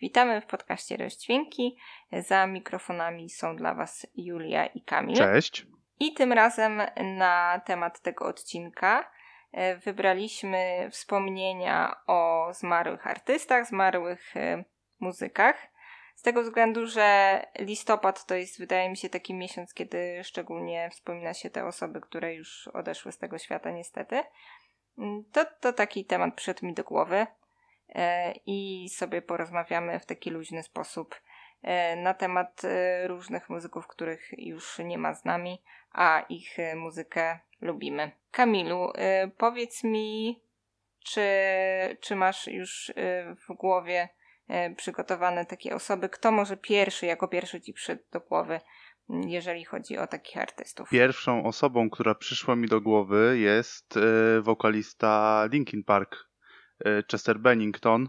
Witamy w podcaście Rośćwinki. Za mikrofonami są dla Was Julia i Kamil. Cześć. I tym razem na temat tego odcinka e, wybraliśmy wspomnienia o zmarłych artystach, zmarłych e, muzykach. Z tego względu, że listopad to jest, wydaje mi się, taki miesiąc, kiedy szczególnie wspomina się te osoby, które już odeszły z tego świata, niestety. Mm, to, to taki temat przyszedł mi do głowy i sobie porozmawiamy w taki luźny sposób e, na temat e, różnych muzyków, których już nie ma z nami, a ich muzykę lubimy. Kamilu, powiedz mi, czy, czy masz już w głowie przygotowane takie osoby? Kto może pierwszy, jako pierwszy ci przyszedł do głowy, jeżeli chodzi o takich artystów. Pierwszą osobą, która przyszła mi do głowy jest e, wokalista Linkin Park, e, Chester Bennington,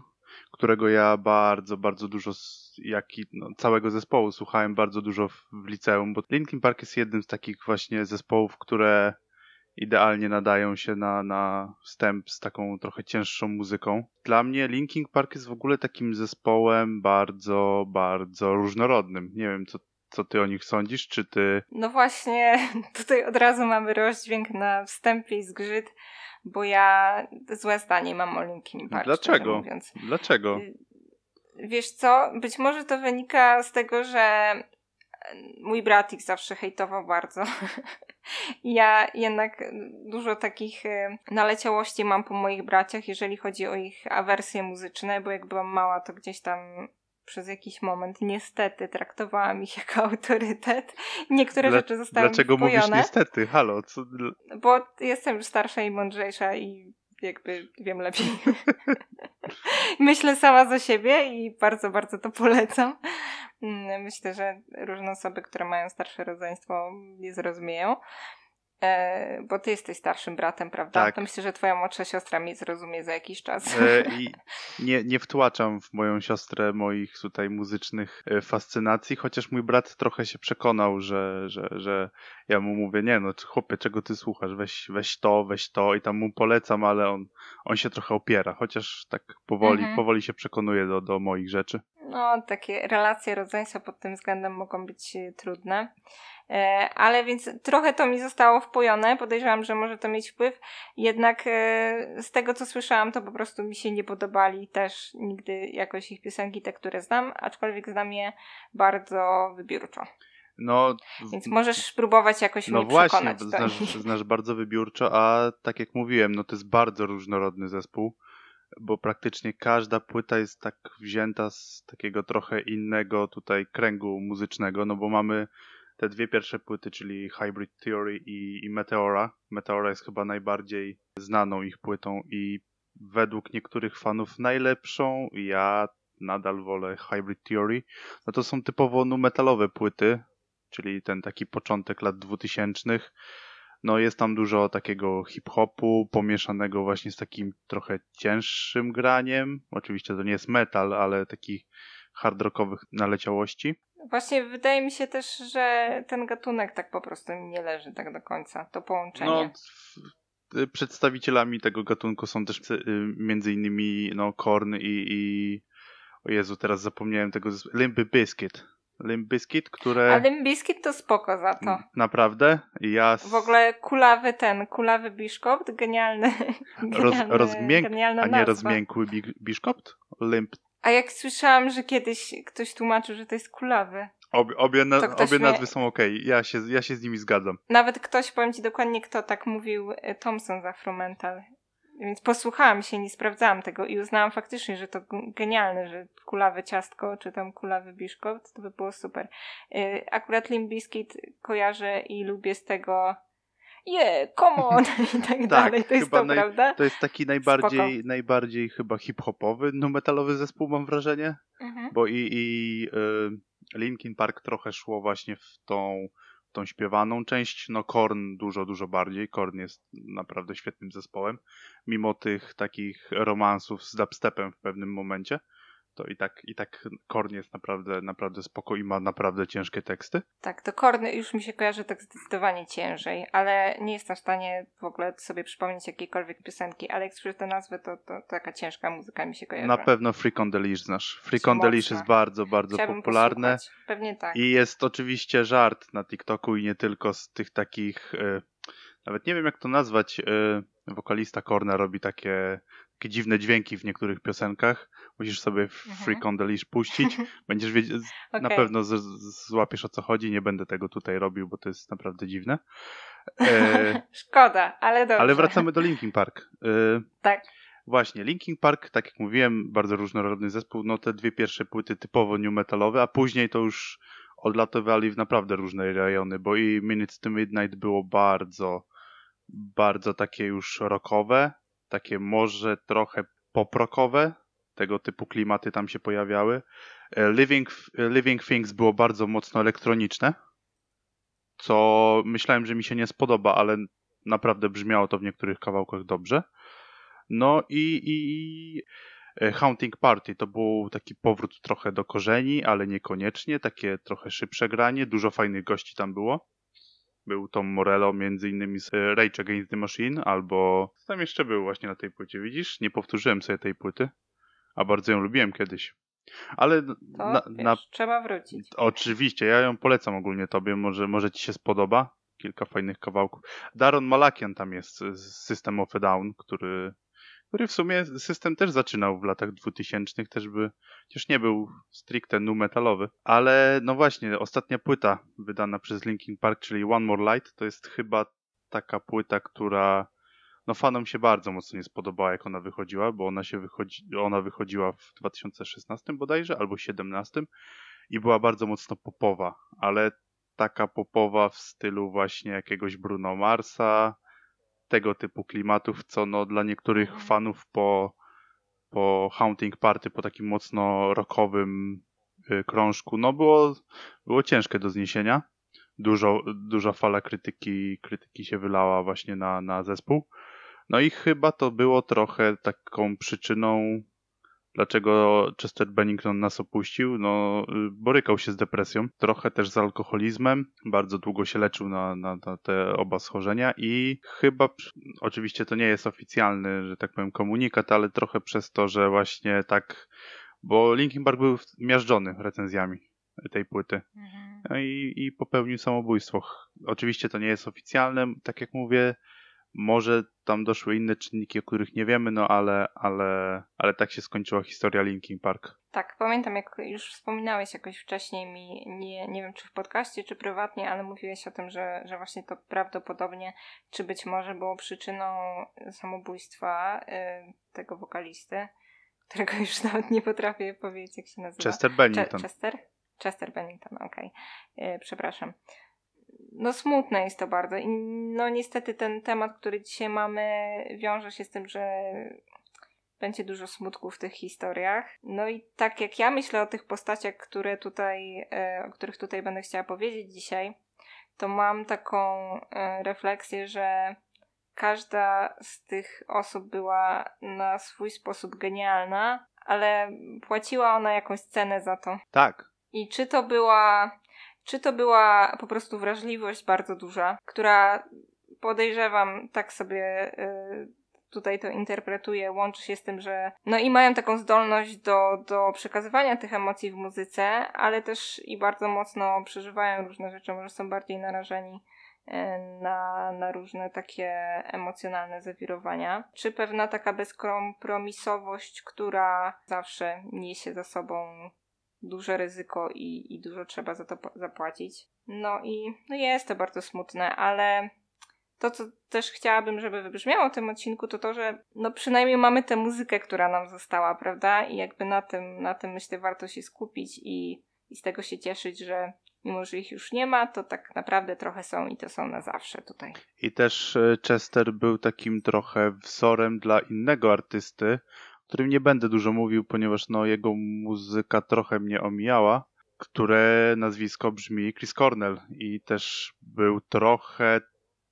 którego ja bardzo, bardzo dużo, jak i no, całego zespołu słuchałem bardzo dużo w, w liceum, bo Linkin Park jest jednym z takich właśnie zespołów, które idealnie nadają się na, na wstęp z taką trochę cięższą muzyką. Dla mnie Linkin Park jest w ogóle takim zespołem bardzo, bardzo różnorodnym. Nie wiem, co co ty o nich sądzisz? Czy ty. No właśnie, tutaj od razu mamy rozdźwięk na wstępie i zgrzyt, bo ja złe zdanie mam o Linkin Park. Dlaczego? Dlaczego? Y, wiesz co? Być może to wynika z tego, że mój brat ich zawsze hejtował bardzo. ja jednak dużo takich y, naleciałości mam po moich braciach, jeżeli chodzi o ich awersje muzyczne, bo jak byłam mała, to gdzieś tam przez jakiś moment niestety traktowałam ich jako autorytet. Niektóre Dla, rzeczy zostały Dlaczego wpojone, mówisz niestety? Halo? Co? Bo jestem już starsza i mądrzejsza i jakby wiem lepiej. Myślę sama za siebie i bardzo, bardzo to polecam. Mm, myślę, że różne osoby, które mają starsze rodzeństwo nie zrozumieją. E, bo ty jesteś starszym bratem, prawda? Tak. To myślę, że twoja młodsza siostra mnie zrozumie za jakiś czas. E, I nie, nie wtłaczam w moją siostrę moich tutaj muzycznych e, fascynacji, chociaż mój brat trochę się przekonał, że, że, że ja mu mówię, nie no chłopie, czego ty słuchasz? Weź, weź to, weź to i tam mu polecam, ale on, on się trochę opiera, chociaż tak powoli, mhm. powoli się przekonuje do, do moich rzeczy. No, takie relacje rodzeństwa pod tym względem mogą być e, trudne. E, ale więc trochę to mi zostało wpojone. Podejrzewam, że może to mieć wpływ. Jednak e, z tego, co słyszałam, to po prostu mi się nie podobali też nigdy jakoś ich piosenki, te, które znam, aczkolwiek znam je bardzo wybiórczo. No, Więc możesz spróbować jakoś no mnie właśnie, przekonać. No właśnie, znasz, znasz bardzo wybiórczo, a tak jak mówiłem, no to jest bardzo różnorodny zespół bo praktycznie każda płyta jest tak wzięta z takiego trochę innego tutaj kręgu muzycznego, no bo mamy te dwie pierwsze płyty, czyli Hybrid Theory i, i Meteora. Meteora jest chyba najbardziej znaną ich płytą i według niektórych fanów najlepszą. Ja nadal wolę Hybrid Theory. No to są typowo nu metalowe płyty, czyli ten taki początek lat dwutysięcznych no jest tam dużo takiego hip-hopu pomieszanego właśnie z takim trochę cięższym graniem. Oczywiście to nie jest metal, ale takich hard rockowych naleciałości. Właśnie wydaje mi się też, że ten gatunek tak po prostu mi nie leży tak do końca, to połączenie. No, przedstawicielami tego gatunku są też y, między innymi no, Korn i, i o Jezu, teraz zapomniałem tego Limp Bizkit. Limp Bizkit, które... A Limp Bizkit to spoko za to. Naprawdę? Ja... W ogóle kulawy ten, kulawy Biszkopt, genialny. Roz, rozmięk... A nie rozmiękły Biszkopt? Limp... A jak słyszałam, że kiedyś ktoś tłumaczył, że to jest kulawy. Obie, obie, na, obie mnie... nazwy są ok, ja się, ja się z nimi zgadzam. Nawet ktoś, powiem ci dokładnie kto tak mówił, e, Thompson za Afromental. Więc posłuchałam się, nie sprawdzałam tego i uznałam faktycznie, że to genialne, że kulawe ciastko, czy tam kulawy biszkopt, to by było super. Y, akurat Limbiskit kojarzę i lubię z tego yeah, come on i tak, tak dalej, to jest to, naj, prawda? To jest taki najbardziej, najbardziej chyba hip-hopowy, no metalowy zespół mam wrażenie, mhm. bo i, i y, Linkin Park trochę szło właśnie w tą tą śpiewaną część. No Korn dużo, dużo bardziej. Korn jest naprawdę świetnym zespołem, mimo tych takich romansów z dubstepem w pewnym momencie. To i tak, i tak Korn jest naprawdę, naprawdę spoko i ma naprawdę ciężkie teksty. Tak, to Korn już mi się kojarzy tak zdecydowanie ciężej, ale nie jestem w stanie w ogóle sobie przypomnieć jakiejkolwiek piosenki, ale jak słyszę tę nazwę, to, to, to taka ciężka muzyka mi się kojarzy. Na pewno Freak on the Leash znasz. Freak on the Leash jest bardzo, bardzo Chciałabym popularne. Posłuchać. Pewnie tak. I jest oczywiście żart na TikToku i nie tylko z tych takich, e, nawet nie wiem jak to nazwać, e, wokalista Korna robi takie, takie dziwne dźwięki w niektórych piosenkach. Musisz sobie Mhm. Freak on the Leash puścić. Będziesz wiedzieć, na Okej. pewno z, z, złapiesz o co chodzi. Nie będę tego tutaj robił, bo to jest naprawdę dziwne. E, Szkoda, ale dobrze. ale wracamy do Linkin Park. E, Tak. Właśnie, Linkin Park, tak jak mówiłem, bardzo różnorodny zespół. No te dwie pierwsze płyty typowo new metalowe, a później to już odlatowali w naprawdę różne rejony, bo i Minutes to Midnight było bardzo, bardzo takie już rockowe, takie może trochę poprokowe, tego typu klimaty tam się pojawiały. E, Living, Living Things było bardzo mocno elektroniczne, co myślałem, że mi się nie spodoba, ale naprawdę brzmiało to w niektórych kawałkach dobrze. No i, i e, Haunting Party to był taki powrót trochę do korzeni, ale niekoniecznie, takie trochę szybsze granie, dużo fajnych gości tam było. Był Tom Morello, między innymi z e, Rage Against the Machine, albo co tam jeszcze był właśnie na tej płycie, widzisz? Nie powtórzyłem sobie tej płyty, a bardzo ją lubiłem kiedyś. Ale To, na, wiesz, na, trzeba wrócić. Oczywiście, ja ją polecam ogólnie tobie, może, może ci się spodoba. Kilka fajnych kawałków. Daron Malakian tam jest z System of a Down, który, który w sumie system też zaczynał w latach 2000, też by, chociaż nie był stricte nu metalowy. Ale no właśnie, ostatnia płyta wydana przez Linkin Park, czyli One More Light, to jest chyba taka płyta, która no fanom się bardzo mocno nie spodobała, jak ona wychodziła, bo ona się wychodzi, ona wychodziła w 2016 bodajże, albo 2017 i była bardzo mocno popowa, ale taka popowa w stylu właśnie jakiegoś Bruno Marsa, tego typu klimatów, co no dla niektórych Mhm. fanów po, po Haunting Party, po takim mocno rockowym y, krążku, no było, było ciężkie do zniesienia. Dużo, duża fala krytyki, krytyki się wylała właśnie na, na zespół. No i chyba to było trochę taką przyczyną, dlaczego Chester Bennington nas opuścił. No, y, borykał się z depresją, trochę też z alkoholizmem. Bardzo długo się leczył na, na, na te oba schorzenia i chyba, oczywiście to nie jest oficjalny, że tak powiem, komunikat, ale trochę przez to, że właśnie tak, bo Linkin Park był miażdżony recenzjami tej płyty. No i, i popełnił samobójstwo. Oczywiście to nie jest oficjalne, tak jak mówię, może tam doszły inne czynniki, o których nie wiemy, no ale, ale, ale tak się skończyła historia Linkin Park. Tak, pamiętam, jak już wspominałeś jakoś wcześniej mi, nie, nie wiem czy w podcaście, czy prywatnie, ale mówiłeś o tym, że, że właśnie to prawdopodobnie, czy być może było przyczyną samobójstwa y, tego wokalisty, którego już nawet nie potrafię powiedzieć, jak się nazywa. Chester Bennington. Chester? Chester Bennington, okej. Y, Przepraszam. No smutne jest to bardzo i no niestety ten temat, który dzisiaj mamy wiąże się z tym, że będzie dużo smutku w tych historiach. No i tak jak ja myślę o tych postaciach, które tutaj, e, o których tutaj będę chciała powiedzieć dzisiaj, to mam taką e, refleksję, że każda z tych osób była na swój sposób genialna, ale płaciła ona jakąś cenę za to. Tak, I czy to była, czy to była po prostu wrażliwość bardzo duża, która podejrzewam, tak sobie y, tutaj to interpretuję, łączy się z tym, że no i mają taką zdolność do, do przekazywania tych emocji w muzyce, ale też i bardzo mocno przeżywają różne rzeczy, może są bardziej narażeni y, na, na różne takie emocjonalne zawirowania. Czy pewna taka bezkompromisowość, która zawsze niesie za sobą duże ryzyko i, i dużo trzeba za to zapłacić. No i no jest to bardzo smutne, ale to, co też chciałabym, żeby wybrzmiało w tym odcinku, to to, że no przynajmniej mamy tę muzykę, która nam została, prawda? I jakby na tym, na tym myślę warto się skupić i, i z tego się cieszyć, że mimo, że ich już nie ma, to tak naprawdę trochę są i to są na zawsze tutaj. i też e, Chester był takim trochę wzorem dla innego artysty, którym nie będę dużo mówił, ponieważ no, jego muzyka trochę mnie omijała, które nazwisko brzmi Chris Cornell i też był trochę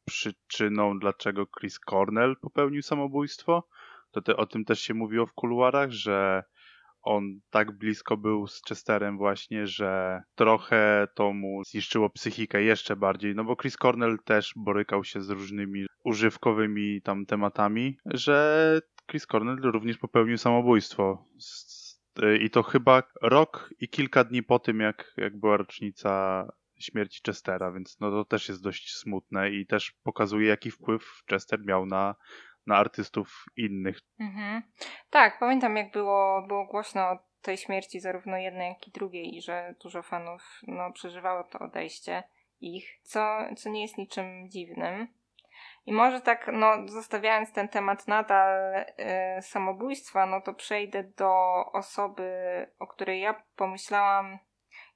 przyczyną, dlaczego Chris Cornell popełnił samobójstwo. To te, o tym też się mówiło w kuluarach, że on tak blisko był z Chesterem właśnie, że trochę to mu zniszczyło psychikę jeszcze bardziej, no bo Chris Cornell też borykał się z różnymi używkowymi tam tematami, że Chris Cornell również popełnił samobójstwo. I to chyba rok i kilka dni po tym, jak, jak była rocznica śmierci Chestera, więc no to też jest dość smutne i też pokazuje, jaki wpływ Chester miał na, na artystów innych. Mhm. Tak, pamiętam jak było, było głośno o tej śmierci zarówno jednej, jak i drugiej i że dużo fanów no, przeżywało to odejście ich, co, co nie jest niczym dziwnym. I może tak, no, zostawiając ten temat nadal y, samobójstwa, no to przejdę do osoby, o której ja pomyślałam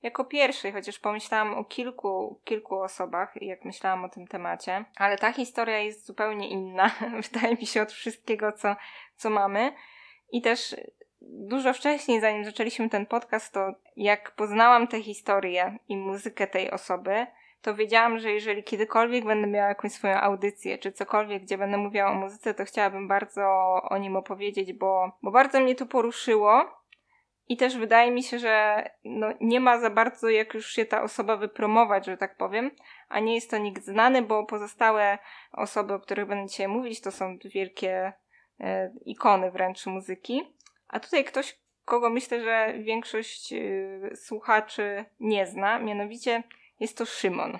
jako pierwszej, chociaż pomyślałam o kilku, kilku osobach, jak myślałam o tym temacie, ale ta historia jest zupełnie inna, wydaje mi się, od wszystkiego, co, co mamy. I też dużo wcześniej, zanim zaczęliśmy ten podcast, to jak poznałam tę historię i muzykę tej osoby, to wiedziałam, że jeżeli kiedykolwiek będę miała jakąś swoją audycję, czy cokolwiek, gdzie będę mówiła o muzyce, to chciałabym bardzo o nim opowiedzieć, bo, bo bardzo mnie to poruszyło. I też wydaje mi się, że no, nie ma za bardzo jak już się ta osoba wypromować, że tak powiem, a nie jest to nikt znany, bo pozostałe osoby, o których będę dzisiaj mówić, to są wielkie e, ikony wręcz muzyki. A tutaj ktoś, kogo myślę, że większość e, słuchaczy nie zna, mianowicie jest to Szymon.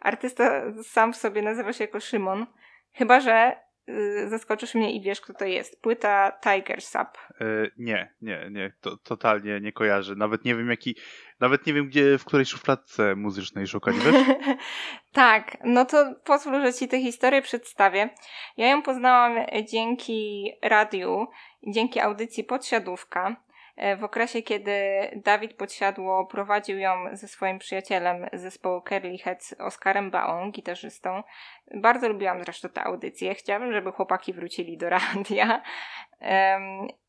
Artysta sam w sobie nazywa się jako Szymon, chyba że y, zaskoczysz mnie i wiesz, kto to jest. Płyta Tiger Sub. Yy, nie, nie, nie, to, totalnie nie kojarzę. Nawet nie wiem, jaki, nawet nie wiem, gdzie, w której szufladce muzycznej szukać, wiesz? tak, no to pozwól, że ci tę historię przedstawię. Ja ją poznałam dzięki radiu, dzięki audycji Podsiadówka. E, w okresie, kiedy Dawid Podsiadło prowadził ją ze swoim przyjacielem z zespołu Curly Heads, Oskarem Baą, gitarzystą. Bardzo lubiłam zresztą tę audycję. Chciałabym, żeby chłopaki wrócili do radia.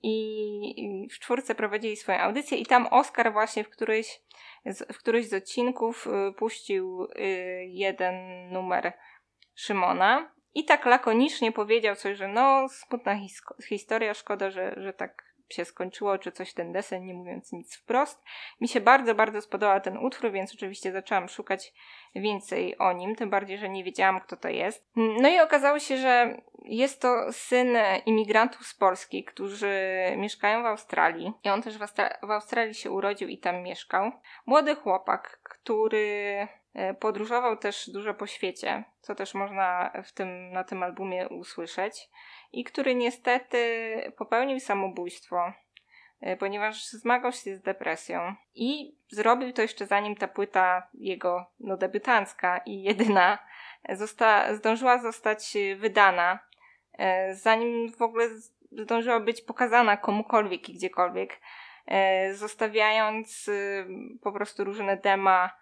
I w czwórce prowadzili swoją audycję i tam Oskar właśnie w któryś, w któryś z odcinków y, puścił y, jeden numer Szymona i tak lakonicznie powiedział coś, że no smutna his historia, szkoda, że, że tak się skończyło, czy coś ten desen, nie mówiąc nic wprost. Mi się bardzo, bardzo spodobał ten utwór, więc oczywiście zaczęłam szukać więcej o nim, tym bardziej, że nie wiedziałam, kto to jest. No i okazało się, że jest to syn imigrantów z Polski, którzy mieszkają w Australii. I on też w, Austra- w Australii się urodził i tam mieszkał. Młody chłopak, który podróżował też dużo po świecie, co też można w tym, na tym albumie usłyszeć i który niestety popełnił samobójstwo, e, ponieważ zmagał się z depresją. I zrobił to jeszcze zanim ta płyta jego no, debiutancka i jedyna zosta- zdążyła zostać wydana, e, zanim w ogóle zdążyła być pokazana komukolwiek i gdziekolwiek, e, zostawiając po prostu różne dema,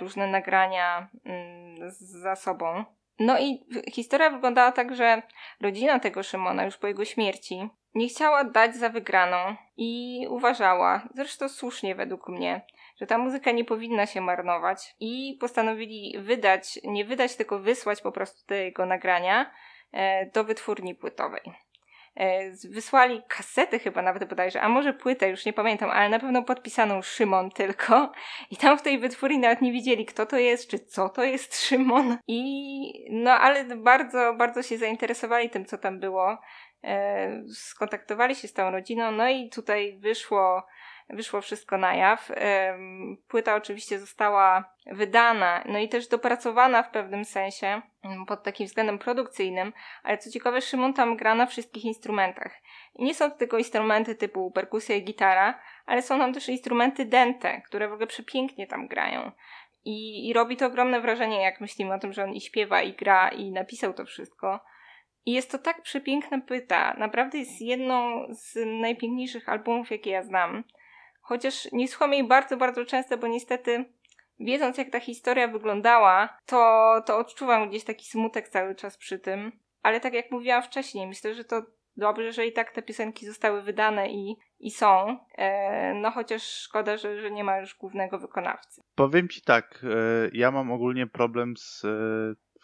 różne nagrania mm, za sobą. No i historia wyglądała tak, że rodzina tego Szymona już po jego śmierci nie chciała dać za wygraną i uważała, zresztą słusznie według mnie, że ta muzyka nie powinna się marnować i postanowili wydać, nie wydać, tylko wysłać po prostu te jego nagrania e, do wytwórni płytowej. E, wysłali kasety chyba nawet bodajże, a może płytę, już nie pamiętam, ale na pewno podpisaną Szymon tylko. I tam w tej wytwórni nawet nie wiedzieli, kto to jest, czy co to jest Szymon. I no, ale bardzo, bardzo się zainteresowali tym, co tam było. E, skontaktowali się z tą rodziną, no i tutaj wyszło wyszło wszystko na jaw. Płyta oczywiście została wydana, no i też dopracowana w pewnym sensie mm, pod takim względem produkcyjnym, ale co ciekawe, Szymon tam gra na wszystkich instrumentach. I nie są to tylko instrumenty typu perkusja i gitara, ale są tam też instrumenty dente, które w ogóle przepięknie tam grają. I, I robi to ogromne wrażenie, jak myślimy o tym, że on i śpiewa, i gra, i napisał to wszystko. I jest to tak przepiękna płyta. Naprawdę jest jedną z najpiękniejszych albumów, jakie ja znam. Chociaż nie słucham jej bardzo, bardzo często, bo niestety wiedząc jak ta historia wyglądała, to, to odczuwam gdzieś taki smutek cały czas przy tym. Ale tak jak mówiłam wcześniej, myślę, że to dobrze, że i tak te piosenki zostały wydane i, i są. E, no chociaż szkoda, że, że nie ma już głównego wykonawcy. Powiem ci tak, e, ja mam ogólnie problem z e,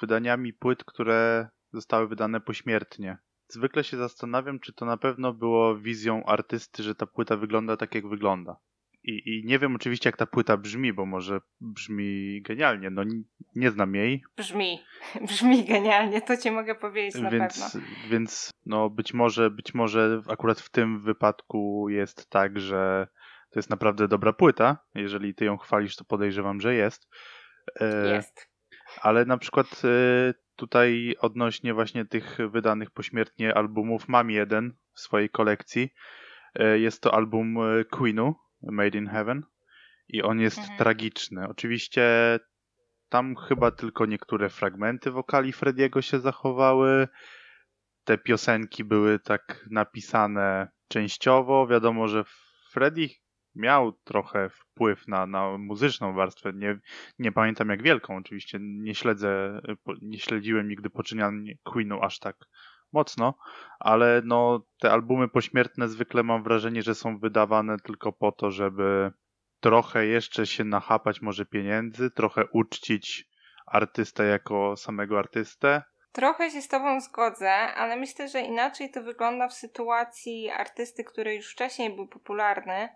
wydaniami płyt, które zostały wydane pośmiertnie. Zwykle się zastanawiam, czy to na pewno było wizją artysty, że ta płyta wygląda tak, jak wygląda. I, I nie wiem oczywiście, jak ta płyta brzmi, bo może brzmi genialnie. No nie znam jej. Brzmi, brzmi genialnie, to ci mogę powiedzieć na więc, pewno. Więc no być może, być może akurat w tym wypadku jest tak, że to jest naprawdę dobra płyta. Jeżeli ty ją chwalisz, to podejrzewam, że jest. E, jest. Ale na przykład e, tutaj odnośnie właśnie tych wydanych pośmiertnie albumów mam jeden w swojej kolekcji. E, jest to album Queenu, Made in Heaven. I on jest mhm. tragiczny. Oczywiście tam chyba tylko niektóre fragmenty wokali Frediego się zachowały. Te piosenki były tak napisane częściowo. Wiadomo, że Freddy miał trochę wpływ na, na muzyczną warstwę. Nie, nie pamiętam jak wielką, oczywiście. Nie śledzę, nie śledziłem nigdy poczynań Queenu aż tak mocno, ale no te albumy pośmiertne zwykle mam wrażenie, że są wydawane tylko po to, żeby trochę jeszcze się nachapać może pieniędzy, trochę uczcić artystę jako samego artystę. Trochę się z Tobą zgodzę, ale myślę, że inaczej to wygląda w sytuacji artysty, który już wcześniej był popularny,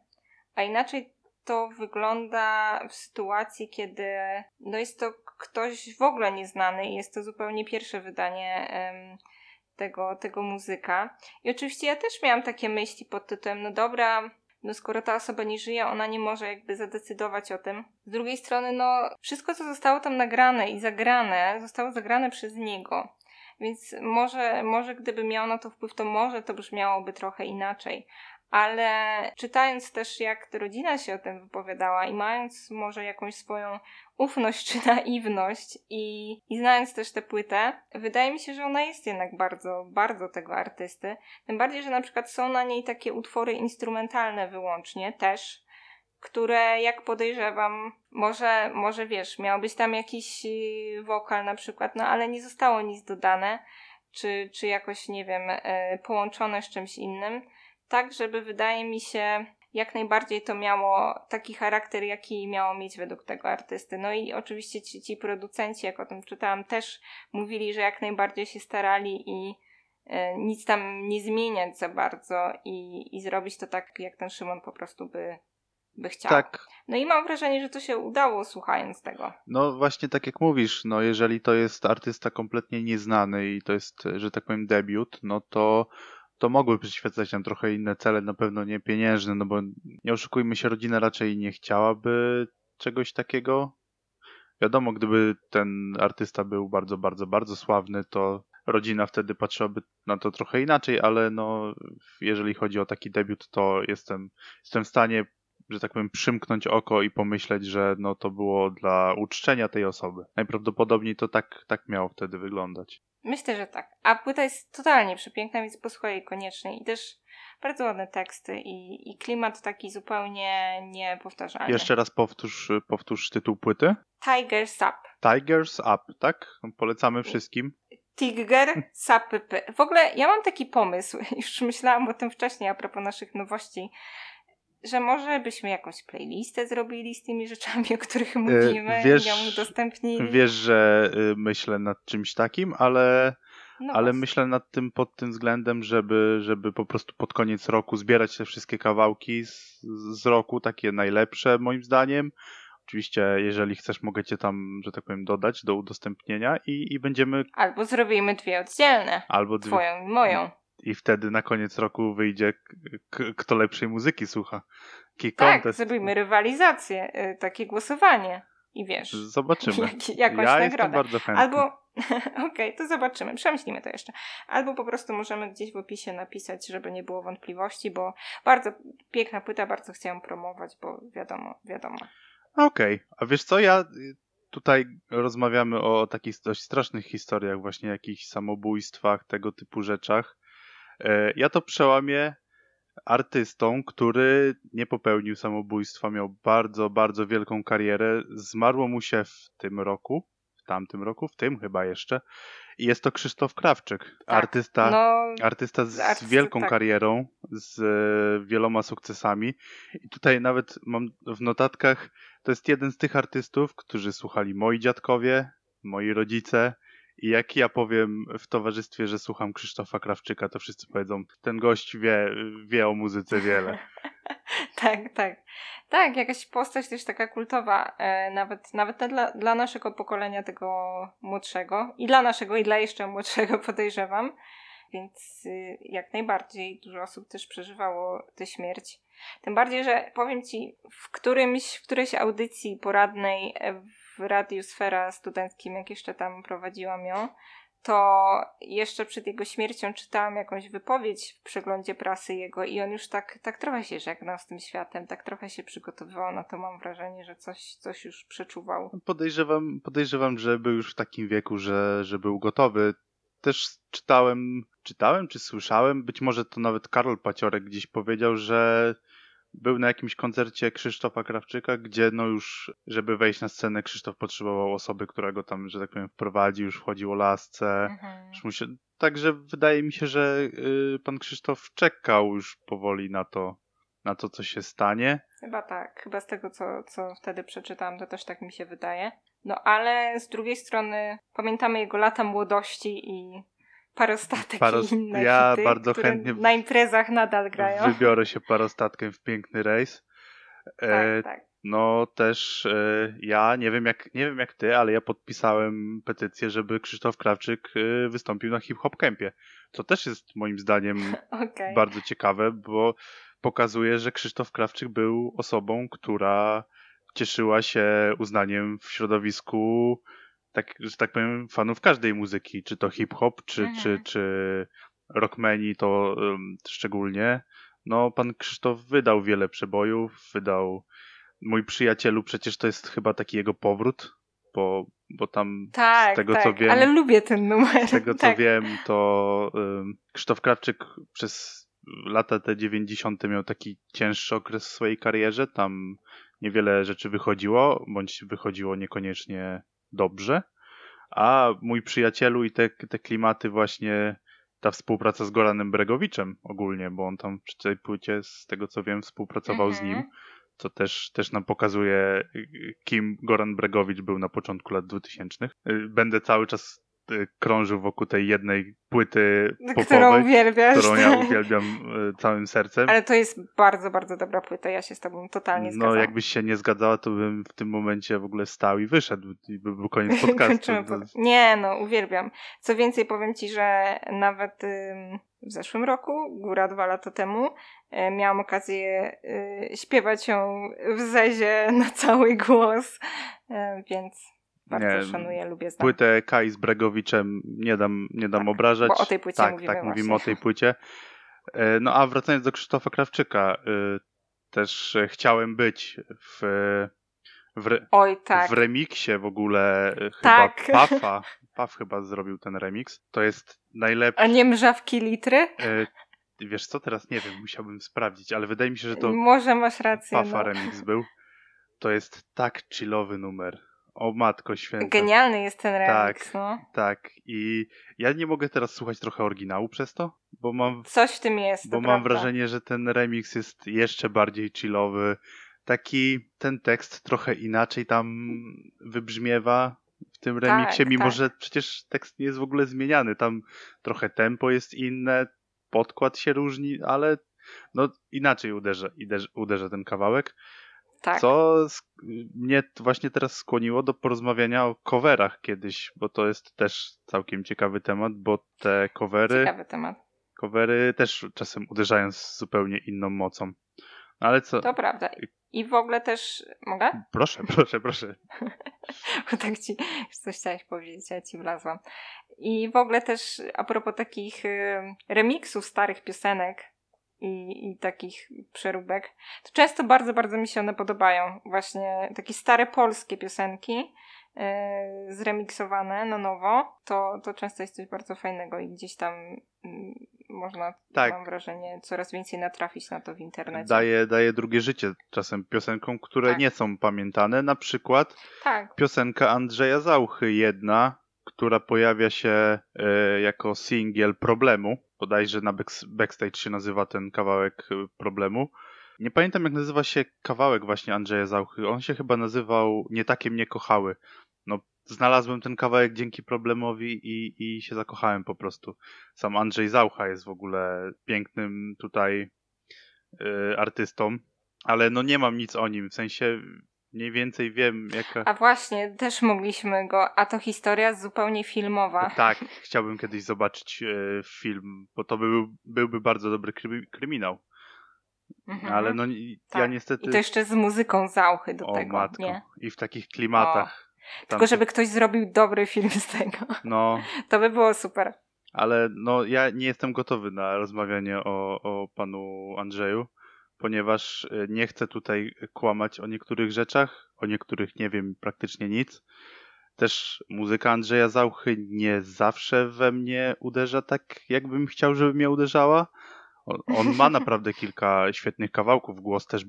a inaczej to wygląda w sytuacji, kiedy no jest to ktoś w ogóle nieznany i jest to zupełnie pierwsze wydanie um, tego, tego muzyka. I oczywiście ja też miałam takie myśli pod tytułem, no dobra, no skoro ta osoba nie żyje, ona nie może jakby zadecydować o tym. Z drugiej strony, no wszystko, co zostało tam nagrane i zagrane, zostało zagrane przez niego. Więc może, może gdyby miał na to wpływ, to może to brzmiałoby trochę inaczej ale czytając też, jak rodzina się o tym wypowiadała i mając może jakąś swoją ufność czy naiwność i, i znając też tę płytę, wydaje mi się, że ona jest jednak bardzo, bardzo tego artysty. Tym bardziej, że na przykład są na niej takie utwory instrumentalne wyłącznie też, które jak podejrzewam, może, może wiesz, miał być tam jakiś y, wokal na przykład, no ale nie zostało nic dodane, czy, czy jakoś, nie wiem, y, połączone z czymś innym tak, żeby wydaje mi się jak najbardziej to miało taki charakter, jaki miało mieć według tego artysty. No i oczywiście ci, ci producenci, jak o tym czytałam, też mówili, że jak najbardziej się starali i e, nic tam nie zmieniać za bardzo i, i zrobić to tak, jak ten Szymon po prostu by, by chciał. Tak. No i mam wrażenie, że to się udało słuchając tego. No właśnie tak jak mówisz, no jeżeli to jest artysta kompletnie nieznany i to jest, że tak powiem, debiut, no to to mogły przyświecać nam trochę inne cele, na pewno nie pieniężne, no bo nie oszukujmy się, rodzina raczej nie chciałaby czegoś takiego. Wiadomo, gdyby ten artysta był bardzo, bardzo, bardzo sławny, to rodzina wtedy patrzyłaby na to trochę inaczej, ale no, jeżeli chodzi o taki debiut, to jestem, jestem w stanie, że tak powiem, przymknąć oko i pomyśleć, że no, to było dla uczczenia tej osoby. Najprawdopodobniej to tak, tak miało wtedy wyglądać. Myślę, że tak. A płyta jest totalnie przepiękna, więc posłuchaj jej koniecznie. I też bardzo ładne teksty i, i klimat taki zupełnie niepowtarzalny. Jeszcze raz powtórz, powtórz tytuł płyty. Tiger's Up. Tiger's Up, tak? Polecamy wszystkim. Tiger Sapy. W ogóle ja mam taki pomysł, już myślałam o tym wcześniej a propos naszych nowości, że może byśmy jakąś playlistę zrobili z tymi rzeczami, o których e, mówimy wiesz, i ją udostępnili. Wiesz, że y, myślę nad czymś takim, ale, no ale myślę nad tym pod tym względem, żeby, żeby po prostu pod koniec roku zbierać te wszystkie kawałki z, z roku, takie najlepsze moim zdaniem. Oczywiście, jeżeli chcesz, mogę cię tam, że tak powiem, dodać do udostępnienia i, i będziemy. Albo zrobimy dwie oddzielne. Albo dwie... Twoją i moją i wtedy na koniec roku wyjdzie kto lepszej muzyki słucha. Taki tak, contest. zrobimy rywalizację, y, takie głosowanie i wiesz. Zobaczymy. Jak, jakąś ja nagrodę. jestem bardzo chętny. Albo, okej, okay, to zobaczymy, przemyślimy to jeszcze. Albo po prostu możemy gdzieś w opisie napisać, żeby nie było wątpliwości, bo bardzo piękna płyta, bardzo chciałam promować, bo wiadomo, wiadomo. Okej, okay. a wiesz co, ja y, tutaj rozmawiamy o takich dość strasznych historiach, właśnie jakichś samobójstwach, tego typu rzeczach. E, ja to przełamię artystą, który nie popełnił samobójstwa, miał bardzo, bardzo wielką karierę. Zmarło mu się w tym roku, w tamtym roku, w tym chyba jeszcze. I jest to Krzysztof Krawczyk, tak, artysta, no, artysta z, artysta, wielką tak. karierą, z e, wieloma sukcesami. I tutaj nawet mam w notatkach, to jest jeden z tych artystów, którzy słuchali moi dziadkowie, moi rodzice, I jak ja powiem w towarzystwie, że słucham Krzysztofa Krawczyka, to wszyscy powiedzą, ten gość wie, wie o muzyce wiele. tak, tak. Tak, jakaś postać też taka kultowa, e, nawet, nawet dla, dla naszego pokolenia tego młodszego i dla naszego i dla jeszcze młodszego podejrzewam. Więc y, jak najbardziej dużo osób też przeżywało tę śmierć. Tym bardziej, że powiem ci, w, którymś, w którejś audycji poradnej e, w Radiu Sfera Studenckim, jak jeszcze tam prowadziłam ją, to jeszcze przed jego śmiercią czytałam jakąś wypowiedź w przeglądzie prasy jego i on już tak, tak trochę się żegnał z tym światem, tak trochę się przygotowywał na to, mam wrażenie, że coś, coś już przeczuwał. Podejrzewam, podejrzewam, że był już w takim wieku, że, że był gotowy. Też czytałem, czytałem czy słyszałem, być może to nawet Karol Paciorek gdzieś powiedział, że był na jakimś koncercie Krzysztofa Krawczyka, gdzie no już, żeby wejść na scenę, Krzysztof potrzebował osoby, która go tam, że tak powiem, wprowadzi, już wchodził o lasce. Mhm. Także wydaje mi się, że y, pan Krzysztof czekał już powoli na to, na to, co się stanie. Chyba tak, chyba z tego, co, co wtedy przeczytałam, to też tak mi się wydaje. No ale z drugiej strony pamiętamy jego lata młodości i parostatek Paros... i inne ja hity, bardzo chętnie na imprezach nadal grają. Wybiorę się parostatkiem w piękny rejs. E, tak, tak. No też e, ja nie wiem jak nie wiem jak ty, ale ja podpisałem petycję, żeby Krzysztof Krawczyk e, wystąpił na hip hop kempie. Co też jest moim zdaniem okay. bardzo ciekawe, bo pokazuje, że Krzysztof Krawczyk był osobą, która cieszyła się uznaniem w środowisku tak, że tak powiem, fanów każdej muzyki, czy to hip-hop, czy, mhm. czy, czy rockmeni, to um, szczególnie. No, pan Krzysztof wydał wiele przebojów, wydał Mój Przyjacielu, przecież to jest chyba taki jego powrót, bo, bo tam tak, z tego tak, co wiem. Ale lubię ten numer. Z tego co tak. wiem, to um, Krzysztof Krawczyk przez lata te 90. miał taki cięższy okres w swojej karierze. Tam niewiele rzeczy wychodziło, bądź wychodziło niekoniecznie dobrze. A mój przyjacielu i te, te klimaty właśnie ta współpraca z Goranem Bregowiczem ogólnie, bo on tam przy tej płycie, z tego co wiem, współpracował z nim, mhm. co też, też nam pokazuje, kim Goran Bregowicz był na początku lat 2000. Będę cały czas Y, krążył wokół tej jednej płyty popowej, którą uwielbiasz. Którą ja uwielbiam y, całym sercem. Ale to jest bardzo, bardzo dobra płyta. Ja się z tobą totalnie zgadzam. No jakbyś się nie zgadzała, to bym w tym momencie w ogóle stał i wyszedł i by był koniec podcastu. nie, no uwielbiam. Co więcej, powiem ci, że nawet w zeszłym roku, góra dwa lata temu, y, miałam okazję śpiewać ją w zezie na cały głos, więc bardzo nie, szanuję, lubię znam. Płytę Kai z Bregowiczem nie dam, nie dam tak, obrażać. Bo o tej płycie tak, mówimy Tak, mówimy o tej płycie. E, no a wracając do Krzysztofa Krawczyka, e, też chciałem być w, w, Oj, tak. w remiksie w ogóle e, tak. chyba Pafa. Paf chyba zrobił ten remix. To jest najlepszy. A nie mrzawki litry? Wiesz co, teraz nie wiem, musiałbym sprawdzić, ale wydaje mi się, że to Może masz rację. Pafa no. remix był. To jest tak chillowy numer. O matko święta. Genialny jest ten remix, tak, no. Tak, i ja nie mogę teraz słuchać trochę oryginału przez to, bo mam... Coś w tym jest, Bo mam wrażenie, że ten remix jest jeszcze bardziej chillowy. Taki, ten tekst trochę inaczej tam wybrzmiewa w tym tak, remiksie, tak, mimo tak. że przecież tekst nie jest w ogóle zmieniany. Tam trochę tempo jest inne, podkład się różni, ale no inaczej uderza, uderza ten kawałek. Tak. Co mnie właśnie teraz skłoniło do porozmawiania o coverach kiedyś, bo to jest też całkiem ciekawy temat, bo te covery. Ciekawy temat. Covery też czasem uderzają z zupełnie inną mocą. Ale co? To prawda. I w ogóle też. Mogę? Proszę, proszę, proszę. bo tak ci coś chciałaś powiedzieć, ja ci wlazłam. I w ogóle też a propos takich y, remixów starych piosenek, i, i takich przeróbek, to często bardzo, bardzo mi się one podobają. Właśnie takie stare polskie piosenki yy, zremiksowane na nowo, to, to często jest coś bardzo fajnego i gdzieś tam yy, można, tak. mam wrażenie, coraz więcej natrafić na to w internecie. Daje, daje drugie życie czasem piosenkom, które tak. nie są pamiętane. Na przykład tak. piosenka Andrzeja Zauchy, jedna, która pojawia się yy, jako singiel problemu bodajże na backstage się nazywa ten kawałek y, problemu. Nie pamiętam jak nazywa się kawałek właśnie Andrzeja Zauchy. On się chyba nazywał Nie takie mnie kochały. No znalazłem ten kawałek dzięki problemowi i, i się zakochałem po prostu. Sam Andrzej Zaucha jest w ogóle pięknym tutaj y, artystą, ale no nie mam nic o nim, w sensie mniej więcej wiem jaka... A właśnie, też mogliśmy go, a to historia zupełnie filmowa. Tak, chciałbym kiedyś zobaczyć y, film, bo to był, byłby bardzo dobry kry, kryminał. Mhm. Ale no tak. ja niestety... I to jeszcze z muzyką Zauchy do o, tego, matko. nie? I w takich klimatach. Tylko żeby ktoś zrobił dobry film z tego. No. To by było super. Ale no ja nie jestem gotowy na rozmawianie o, o panu Andrzeju, ponieważ e, nie chcę tutaj kłamać o niektórych rzeczach, o niektórych nie wiem praktycznie nic. Też muzyka Andrzeja Zauchy nie zawsze we mnie uderza tak, jakbym chciał, żeby mnie uderzała. On, on ma naprawdę kilka świetnych kawałków, głos też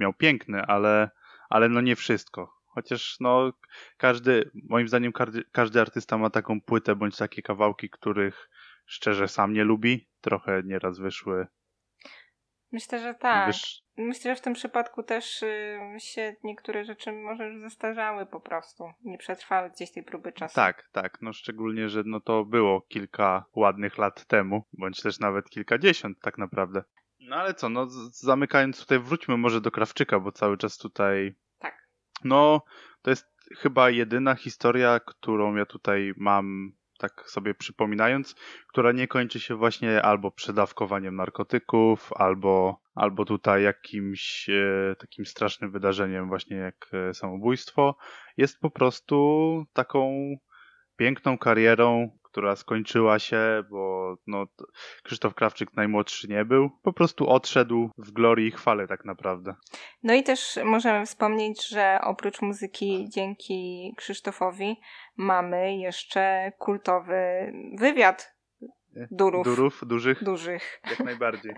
miał piękny, ale, ale no nie wszystko. Chociaż no każdy, moim zdaniem każdy, każdy artysta ma taką płytę bądź takie kawałki, których szczerze sam nie lubi. Trochę nieraz wyszły. Myślę, że tak. Wysz... Myślę, że w tym przypadku też się niektóre rzeczy może już zestarzały po prostu. Nie przetrwały gdzieś tej próby czasu. Tak, tak. No szczególnie, że no to było kilka ładnych lat temu, bądź też nawet kilkadziesiąt tak naprawdę. No ale co, no zamykając tutaj, wróćmy może do Krawczyka, bo cały czas tutaj no, to jest chyba jedyna historia, którą ja tutaj mam, tak sobie przypominając, która nie kończy się właśnie albo przedawkowaniem narkotyków, albo, albo tutaj jakimś e, takim strasznym wydarzeniem, właśnie jak e, samobójstwo. Jest po prostu taką piękną karierą, która skończyła się, bo no, Krzysztof Krawczyk najmłodszy nie był. Po prostu odszedł w glorii i chwale tak naprawdę. No i też możemy wspomnieć, że oprócz muzyki dzięki Krzysztofowi mamy jeszcze kultowy wywiad durów. Durów, dużych? Dużych. Jak najbardziej.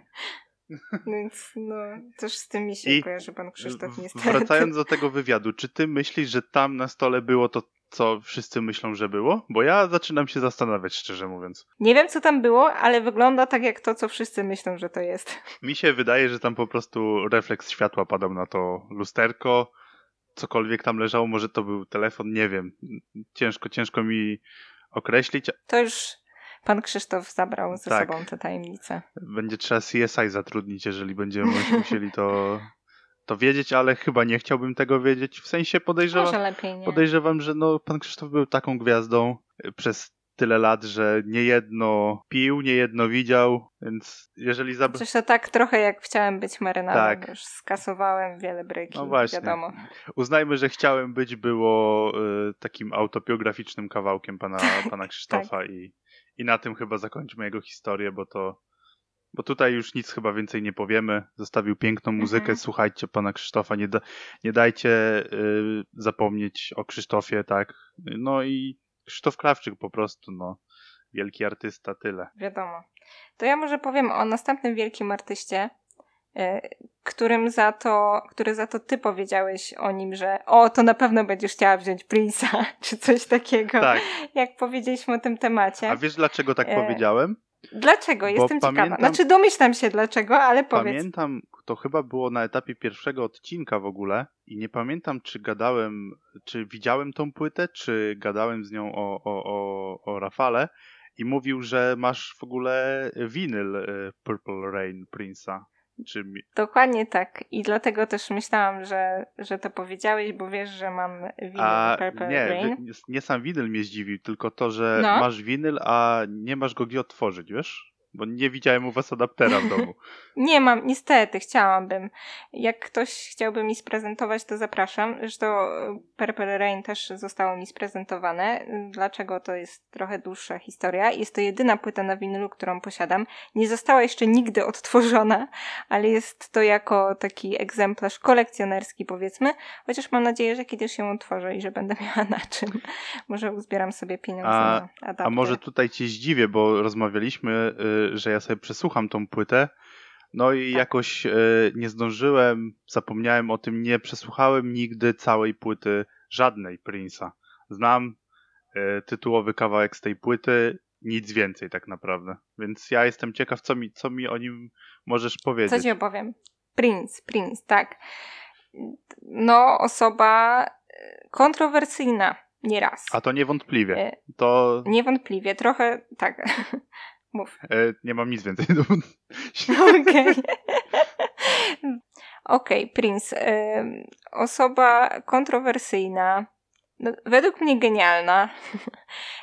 Więc no, też z tym mi się I kojarzy pan Krzysztof niestety. Wracając do tego wywiadu, czy ty myślisz, że tam na stole było to co wszyscy myślą, że było? Bo ja zaczynam się zastanawiać, szczerze mówiąc. Nie wiem, co tam było, ale wygląda tak jak to, co wszyscy myślą, że to jest. Mi się wydaje, że tam po prostu refleks światła padał na to lusterko. Cokolwiek tam leżało, może to był telefon, nie wiem. Ciężko, ciężko mi określić. To już pan Krzysztof zabrał ze tak. sobą te tajemnice. Będzie trzeba CSI zatrudnić, jeżeli będziemy musieli to to wiedzieć, ale chyba nie chciałbym tego wiedzieć. W sensie podejrzewam, Może lepiej nie. podejrzewam, że no, pan Krzysztof był taką gwiazdą y, przez tyle lat, że niejedno pił, niejedno widział, więc jeżeli zab... Coś to tak trochę jak chciałem być marynarzem, tak. już skasowałem wiele bryki, no właśnie. wiadomo. Uznajmy, że chciałem być było y, takim autobiograficznym kawałkiem pana, pana Krzysztofa tak. i, i na tym chyba zakończymy jego historię, bo to bo tutaj już nic chyba więcej nie powiemy. Zostawił piękną muzykę. Mhm. Słuchajcie pana Krzysztofa. Nie, da, nie dajcie y, zapomnieć o Krzysztofie, tak. No i Krzysztof Krawczyk po prostu, no. Wielki artysta, tyle. Wiadomo. To ja może powiem o następnym wielkim artyście, y, którym za to, który za to ty powiedziałeś o nim, że o, to na pewno będziesz chciała wziąć Prince'a, czy coś takiego. Tak. Jak powiedzieliśmy o tym temacie. A wiesz dlaczego tak y powiedziałem? Dlaczego? Jestem pamiętam, ciekawa. Znaczy domyślam się dlaczego, ale powiedz. Pamiętam, to chyba było na etapie pierwszego odcinka w ogóle i nie pamiętam, czy gadałem, czy widziałem tą płytę, czy gadałem z nią o, o, o, o Rafale i mówił, że masz w ogóle winyl y, Purple Rain Prince'a. Czy... Dokładnie tak. I dlatego też myślałam, że, że to powiedziałeś, bo wiesz, że mam winyl a, Purple nie, Rain. Nie sam winyl mnie zdziwił, tylko to, że no. masz winyl, a nie masz go gdzie otworzyć, wiesz? Bo nie widziałem u was adaptera w domu. nie mam, niestety, chciałabym. Jak ktoś chciałby mi sprezentować, to zapraszam. Zresztą e, Purple Rain też zostało mi sprezentowane. Dlaczego to jest trochę dłuższa historia. Jest to jedyna płyta na winylu, którą posiadam. Nie została jeszcze nigdy odtworzona, ale jest to jako taki egzemplarz kolekcjonerski, powiedzmy. Chociaż mam nadzieję, że kiedyś się otworzę i że będę miała na czym. Może uzbieram sobie pieniądze a, na adapter. A może tutaj cię zdziwię, bo rozmawialiśmy... Y że ja sobie przesłucham tą płytę. No i tak. jakoś e, nie zdążyłem, zapomniałem o tym, nie przesłuchałem nigdy całej płyty żadnej Prince'a. Znam e, tytułowy kawałek z tej płyty, nic więcej tak naprawdę. Więc ja jestem ciekaw, co mi, co mi o nim możesz powiedzieć. Co ci opowiem? Prince, Prince, tak. No, osoba e, kontrowersyjna nie raz. A to niewątpliwie. To... Niewątpliwie, trochę tak. Mów. E, nie mam nic więcej do... Okej. Okay. Okej, okay, Prince. E, osoba kontrowersyjna, no, według mnie genialna.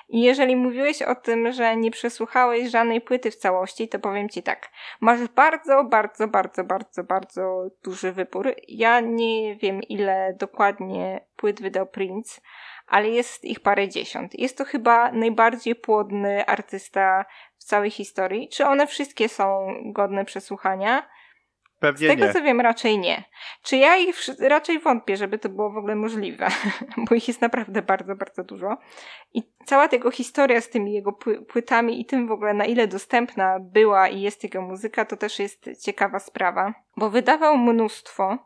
I jeżeli mówiłeś o tym, że nie przesłuchałeś żadnej płyty w całości, to powiem ci tak. Masz bardzo, bardzo, bardzo, bardzo, bardzo duży wybór. Ja nie wiem, ile dokładnie płyt wydał Prince, ale jest ich parę dziesiąt. Jest to chyba najbardziej płodny artysta w całej historii. Czy one wszystkie są godne przesłuchania? Pewnie Z tego nie. co wiem, raczej nie. Czy ja ich raczej wątpię, żeby to było w ogóle możliwe, bo ich jest naprawdę bardzo, bardzo dużo. I cała tego historia z tymi jego płytami i tym w ogóle, na ile dostępna była i jest jego muzyka, to też jest ciekawa sprawa, bo wydawał mnóstwo,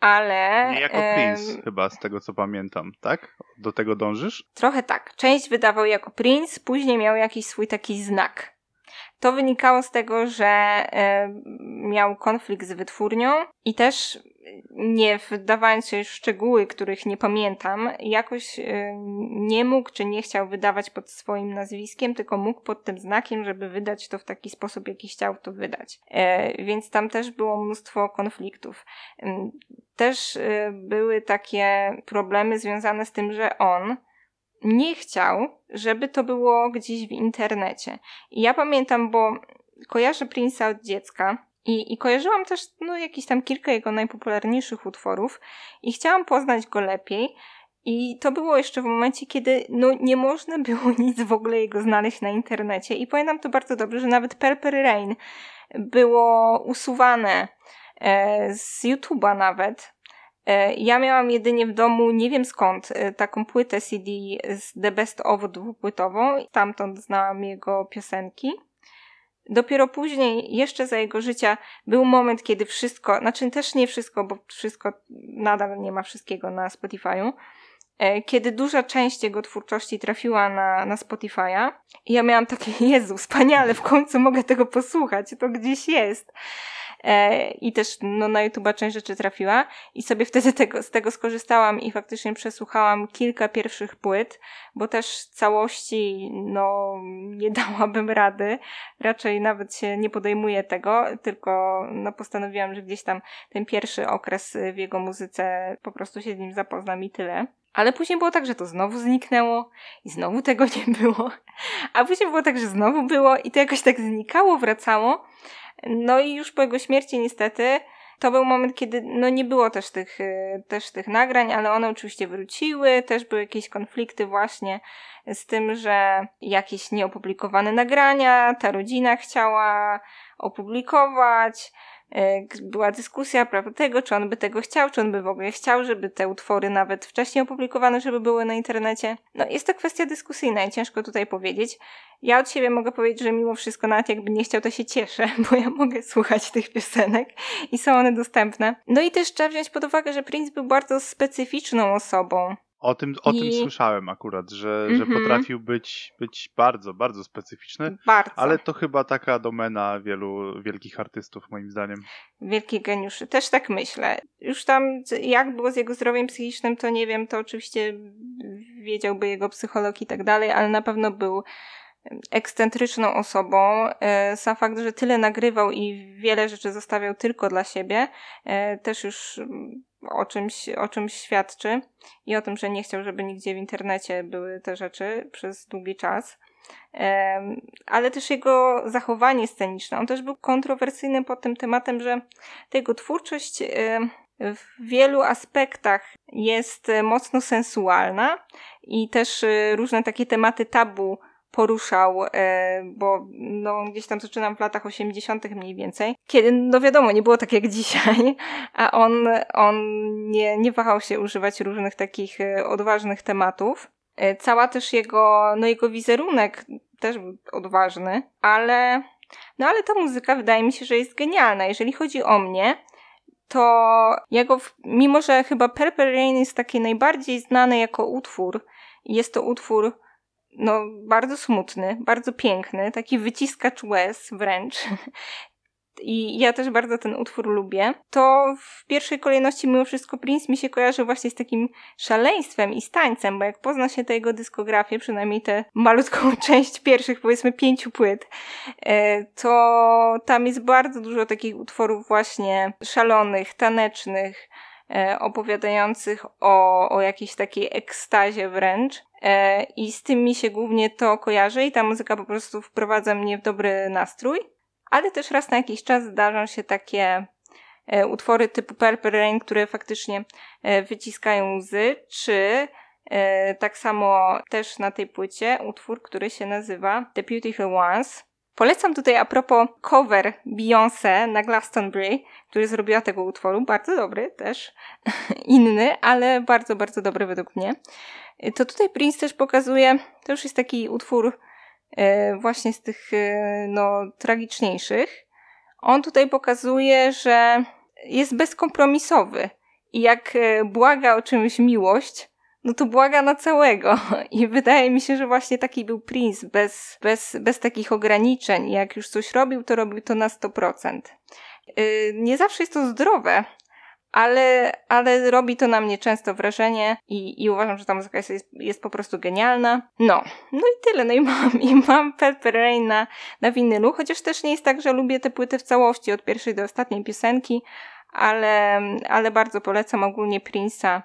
ale. Nie jako Prince, chyba z tego co pamiętam, tak? Do tego dążysz? Trochę tak. Część wydawał jako Prince, później miał jakiś swój taki znak to wynikało z tego, że e, miał konflikt z wytwórnią i też nie wdawając się w szczegóły, których nie pamiętam, jakoś e, nie mógł czy nie chciał wydawać pod swoim nazwiskiem, tylko mógł pod tym znakiem, żeby wydać to w taki sposób, jaki chciał to wydać. E, więc tam też było mnóstwo konfliktów. Też były takie problemy związane z tym, że on nie chciał, żeby to było gdzieś w internecie. I ja pamiętam, bo kojarzę Prince'a od dziecka i, i kojarzyłam też no, jakieś tam kilka jego najpopularniejszych utworów i chciałam poznać go lepiej. I to było jeszcze w momencie, kiedy no, nie można było nic w ogóle jego znaleźć na internecie. I pamiętam to bardzo dobrze, że nawet Purple Rain było usuwane e, z YouTube'a nawet ja miałam jedynie w domu, nie wiem skąd, e, taką płytę CD z The Best of dwupłytową. Stamtąd znałam jego piosenki. Dopiero później, jeszcze za jego życia, był moment, kiedy wszystko, znaczy też nie wszystko, bo wszystko nadal nie ma wszystkiego na Spotify'u, e, kiedy duża część jego twórczości trafiła na, na Spotify'a. I ja miałam takie, Jezu, wspaniale, w końcu mogę tego posłuchać, to gdzieś jest. E, i też no, na YouTube'a część rzeczy trafiła i sobie wtedy tego, z tego skorzystałam i faktycznie przesłuchałam kilka pierwszych płyt, bo też całości no, nie dałabym rady. Raczej nawet się nie podejmuję tego, tylko no, postanowiłam, że gdzieś tam ten pierwszy okres w jego muzyce po prostu się z nim zapoznam i tyle. Ale później było tak, że to znowu zniknęło i znowu tego nie było. A później było tak, że znowu było i to jakoś tak znikało, wracało. No i już po jego śmierci niestety to był moment, kiedy no nie było też tych, y, też tych nagrań, ale one oczywiście wróciły, też były jakieś konflikty właśnie z tym, że jakieś nieopublikowane nagrania ta rodzina chciała opublikować, była dyskusja prawda, tego, czy on by tego chciał, czy on by w ogóle chciał, żeby te utwory nawet wcześniej opublikowane, żeby były na internecie. No jest to kwestia dyskusyjna i ciężko tutaj powiedzieć. Ja od siebie mogę powiedzieć, że mimo wszystko nawet jakby nie chciał, to się cieszę, bo ja mogę słuchać tych piosenek i są one dostępne. No i też trzeba wziąć pod uwagę, że Prince był bardzo specyficzną osobą. O tym, o I... tym słyszałem akurat, że, mm-hmm. że mhm. potrafił być, być bardzo, bardzo specyficzny. Bardzo. Ale to chyba taka domena wielu wielkich artystów, moim zdaniem. Wielkich geniuszy. Też tak myślę. Już tam, jak było z jego zdrowiem psychicznym, to nie wiem, to oczywiście wiedziałby jego psycholog i tak dalej, ale na pewno był ekscentryczną osobą. E, sam fakt, że tyle nagrywał i wiele rzeczy zostawiał tylko dla siebie, e, też już o czymś, o czymś świadczy i o tym, że nie chciał, żeby nigdzie w internecie były te rzeczy przez długi czas. Ale też jego zachowanie sceniczne. On też był kontrowersyjny pod tym tematem, że jego twórczość w wielu aspektach jest mocno sensualna i też y, różne takie tematy tabu poruszał, e, bo no, gdzieś tam zaczynam w latach 80. mniej więcej, kiedy, no wiadomo, nie było tak jak dzisiaj, a on, on nie, nie wahał się używać różnych takich e, odważnych tematów. E, cała też jego, no jego wizerunek też był odważny, ale, no ale ta muzyka wydaje mi się, że jest genialna. Jeżeli chodzi o mnie, to jego, mimo że chyba Purple Rain jest taki najbardziej znany jako utwór, jest to utwór no, bardzo smutny, bardzo piękny, taki wyciskacz łez wręcz. i ja też bardzo ten utwór lubię, to w pierwszej kolejności mimo wszystko Prince mi się kojarzy właśnie z takim szaleństwem i stańcem, bo jak pozna się tę jego dyskografię, przynajmniej tę malutką część pierwszych powiedzmy pięciu płyt, e, to tam jest bardzo dużo takich utworów właśnie szalonych, tanecznych, opowiadających o, o jakiejś takiej ekstazie wręcz. E, I z tym mi się głównie to kojarzy i ta muzyka po prostu wprowadza mnie w dobry nastrój. Ale też raz na jakiś czas zdarzą się takie e, utwory typu Purple Rain, które faktycznie e, wyciskają łzy, czy tak samo też na tej płycie utwór, który się nazywa The Beautiful Ones. Polecam tutaj a propos cover Beyoncé na Glastonbury, który zrobiła tego utworu. Bardzo dobry też. Inny, ale bardzo, bardzo dobry według mnie. To tutaj Prince też pokazuje, to już jest taki utwór e, właśnie z tych e, no, tragiczniejszych. On tutaj pokazuje, że jest bezkompromisowy i jak błaga o czymś miłość, no to błaga na całego. I wydaje mi się, że właśnie taki był Prince, bez, bez, bez takich ograniczeń. Jak już coś robił, to robił to na 100%. Nie zawsze jest to zdrowe, ale, ale robi to na mnie często wrażenie i, i uważam, że ta muzyka jest, jest po prostu genialna. No, no i tyle. No i mam, i mam Purple Rain na, na winylu, chociaż też nie jest tak, że lubię te płyty w całości, od pierwszej do ostatniej piosenki, ale, ale bardzo polecam ogólnie Prince'a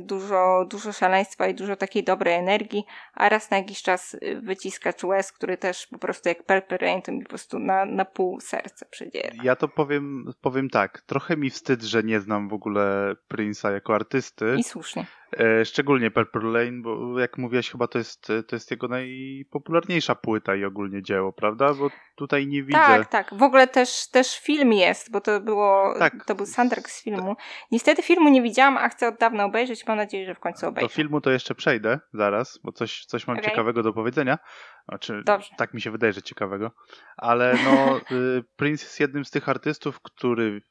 dużo, dużo szaleństwa i dużo takiej dobrej energii, a raz na jakiś czas y, wyciskacz łez, który też po prostu jak Purple Rain to mi po prostu na, na pół serce przedziera. Ja to powiem, powiem tak, trochę mi wstyd, że nie znam w ogóle Prince'a jako artysty. I słusznie. E, szczególnie Purple Lane, bo jak mówiłaś, chyba to jest, to jest jego najpopularniejsza płyta i ogólnie dzieło, prawda? Bo tutaj nie widzę. Tak, tak. W ogóle też, też film jest, bo to było, tak. to był soundtrack z filmu. Niestety filmu nie widziałam, a chcę od dawna obejrzeć. Mam nadzieję, że w końcu obejrzę. Do filmu to jeszcze przejdę zaraz, bo coś, coś mam okay. ciekawego do powiedzenia. Znaczy, Dobrze. tak mi się wydaje, że ciekawego. Ale no, y, Prince jest jednym z tych artystów, który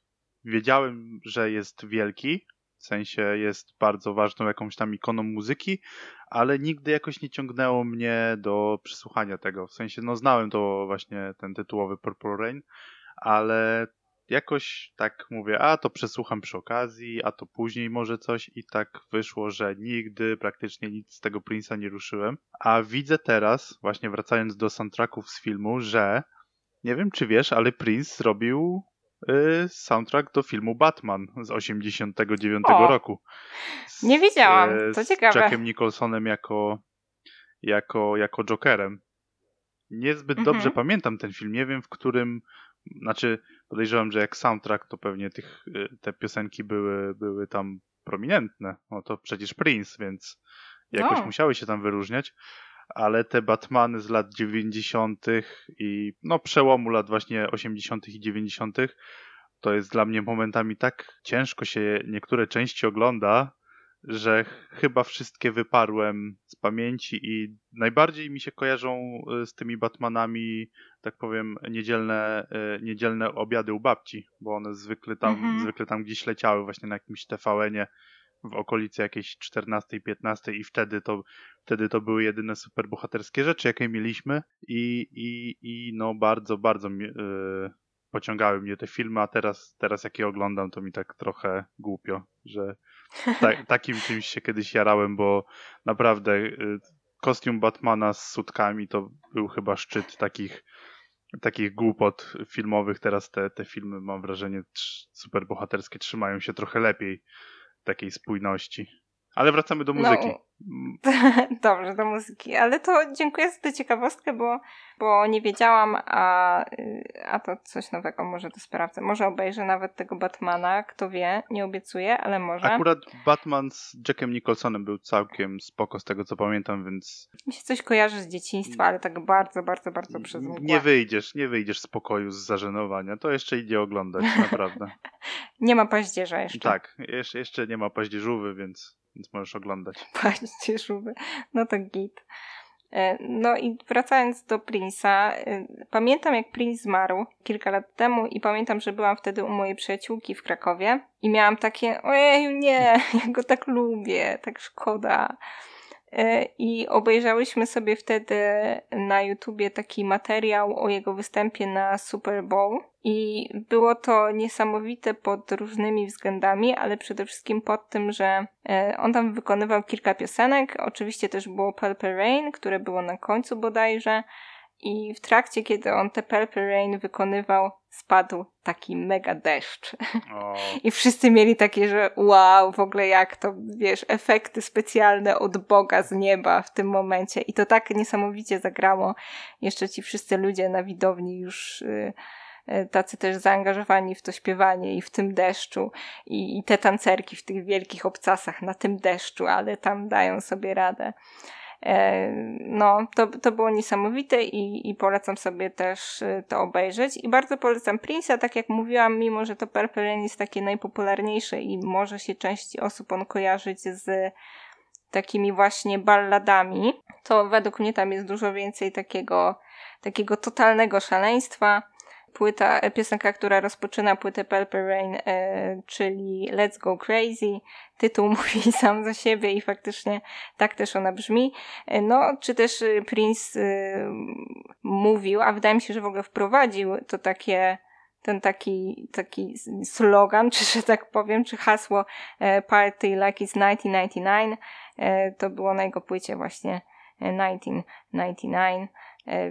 wiedziałem, że jest wielki, w sensie jest bardzo ważną jakąś tam ikoną muzyki, ale nigdy jakoś nie ciągnęło mnie do przesłuchania tego. W sensie, no znałem to właśnie ten tytułowy Purple Rain, ale jakoś tak mówię, a to przesłucham przy okazji, a to później może coś i tak wyszło, że nigdy praktycznie nic z tego Prince'a nie ruszyłem. A widzę teraz, właśnie wracając do soundtracków z filmu, że nie wiem czy wiesz, ale Prince zrobił soundtrack do filmu Batman z 89 o, roku. Z, nie wiedziałam, to ciekawe. Z Jackiem Nicholsonem jako, jako, jako Jokerem. Niezbyt mhm. dobrze pamiętam ten film, nie wiem w którym, znaczy podejrzewam, że jak soundtrack to pewnie tych, y, te piosenki były, były tam prominentne. No to przecież Prince, więc jakoś musiały się tam wyróżniać ale te Batmany z lat 90. i no przełomu lat właśnie 80. i 90. to jest dla mnie momentami tak ciężko się niektóre części ogląda, że chyba wszystkie wyparłem z pamięci i najbardziej mi się kojarzą y, z tymi Batmanami, tak powiem, niedzielne, y, niedzielne obiady u babci, bo one zwykle tam, mhm. zwykle tam gdzieś leciały właśnie na jakimś TVN-ie w okolicy jakiejś 14-15 i wtedy to, wtedy to były jedyne superbohaterskie rzeczy, jakie mieliśmy i, i, i no bardzo, bardzo mi, yy, pociągały mnie te filmy, a teraz, teraz jak je oglądam, to mi tak trochę głupio, że ta, takim czymś się kiedyś jarałem, bo naprawdę yy, kostium Batmana z sutkami to był chyba szczyt takich takich głupot filmowych. Teraz te, te filmy, mam wrażenie, superbohaterskie trzymają się trochę lepiej takiej spójności. Ale wracamy do muzyki. No, dobrze, do muzyki. Ale to dziękuję za tę ciekawostkę, bo, bo nie wiedziałam, a, a to coś nowego może to sprawdzę. Może obejrzę nawet tego Batmana, kto wie, nie obiecuję, ale może. Akurat Batman z Jackiem Nicholsonem był całkiem spoko z tego co pamiętam, więc... Mi się coś kojarzy z dzieciństwa, ale tak bardzo, bardzo, bardzo przez mgłę. Nie wyjdziesz, nie wyjdziesz z pokoju z zażenowania. To jeszcze idzie oglądać, naprawdę. nie ma paździerza jeszcze. Tak, jeszcze, jeszcze nie ma paździerzówy, więc więc możesz oglądać. Patrzcie, szuby. No to git. E, no i wracając do Prince'a, e, pamiętam jak Prince zmarł kilka lat temu i pamiętam, że byłam wtedy u mojej przyjaciółki w Krakowie i miałam takie, ojej nie, ja go tak lubię, tak szkoda. E, i obejrzałyśmy sobie wtedy na YouTubie taki materiał o jego występie na Super Bowl i było to niesamowite pod różnymi względami, ale przede wszystkim pod tym, że e, on tam wykonywał kilka piosenek. Oczywiście też było Purple Rain, które było na końcu bodajże. I w trakcie, kiedy on te Purple Rain wykonywał, spadł taki mega deszcz. O. I wszyscy mieli takie, że wow, w ogóle jak to, wiesz, efekty specjalne od Boga z nieba w tym momencie. I to tak niesamowicie zagrało. Jeszcze ci wszyscy ludzie na widowni już... Yy, tacy też zaangażowani w to śpiewanie i w tym deszczu i, i te tancerki w tych wielkich obcasach na tym deszczu, ale tam dają sobie radę. E, no, to, to było niesamowite i, i polecam sobie też e, to obejrzeć. I bardzo polecam Prince'a, tak jak mówiłam, mimo że to Purple Rain jest takie najpopularniejsze i może się części osób on kojarzyć z takimi właśnie balladami, to według mnie tam jest dużo więcej takiego, takiego totalnego szaleństwa płyta, e, piosenka, która rozpoczyna płytę Purple Rain, e, czyli Let's Go Crazy. Tytuł mówi sam za siebie i faktycznie tak też ona brzmi. E, no, czy też Prince mówił, a wydaje mi się, że w ogóle wprowadził to takie ten taki, taki slogan, czy że tak powiem, czy hasło Party Like It's 1999, to było na jego płycie właśnie 1999,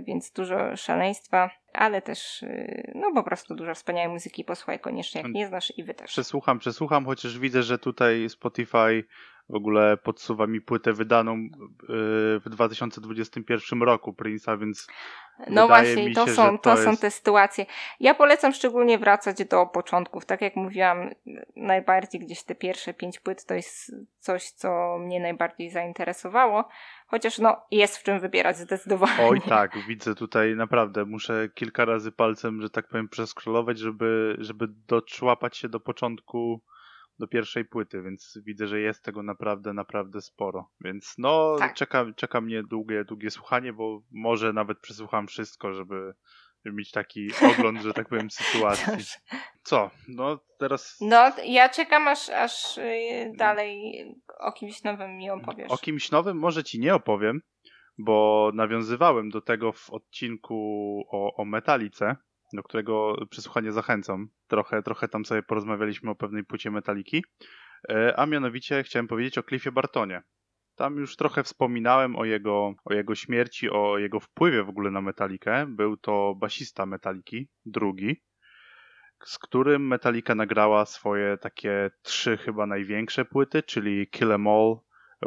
więc dużo szaleństwa ale też y, no po prostu dużo wspaniałej muzyki posłuchaj koniecznie, jak nie znasz i wy też. Przesłucham, przesłucham, chociaż widzę, że tutaj Spotify w ogóle podsuwa mi płytę wydaną y, w 2021 roku Prince'a, więc no właśnie, to, się, są, to, to jest... są te sytuacje. Ja polecam szczególnie wracać do początków. Tak jak mówiłam, najbardziej gdzieś te pierwsze pięć płyt to jest coś, co mnie najbardziej zainteresowało. Chociaż no, jest w czym wybierać zdecydowanie. Oj tak, widzę tutaj naprawdę, muszę kilka razy palcem, że tak powiem, przeskrolować, żeby, żeby doczłapać się do początku do pierwszej płyty, więc widzę, że jest tego naprawdę, naprawdę sporo. Więc no, tak. czeka, czeka mnie długie, długie słuchanie, bo może nawet przesłucham wszystko, żeby, żeby mieć taki ogląd, że tak powiem, sytuacji. Co? No teraz. No, ja czekam aż, aż y, dalej o kimś nowym mi opowiesz. O kimś nowym może ci nie opowiem, bo nawiązywałem do tego w odcinku o, o metalice do którego przesłuchanie zachęcam. Trochę, trochę tam sobie porozmawialiśmy o pewnej płycie metaliki, e, a mianowicie chciałem powiedzieć o Cliffie Bartonie. Tam już trochę wspominałem o jego, o jego śmierci, o jego wpływie w ogóle na metalikę. Był to basista metaliki, drugi, z którym Metallica nagrała swoje takie trzy chyba największe płyty, czyli Kill Em All,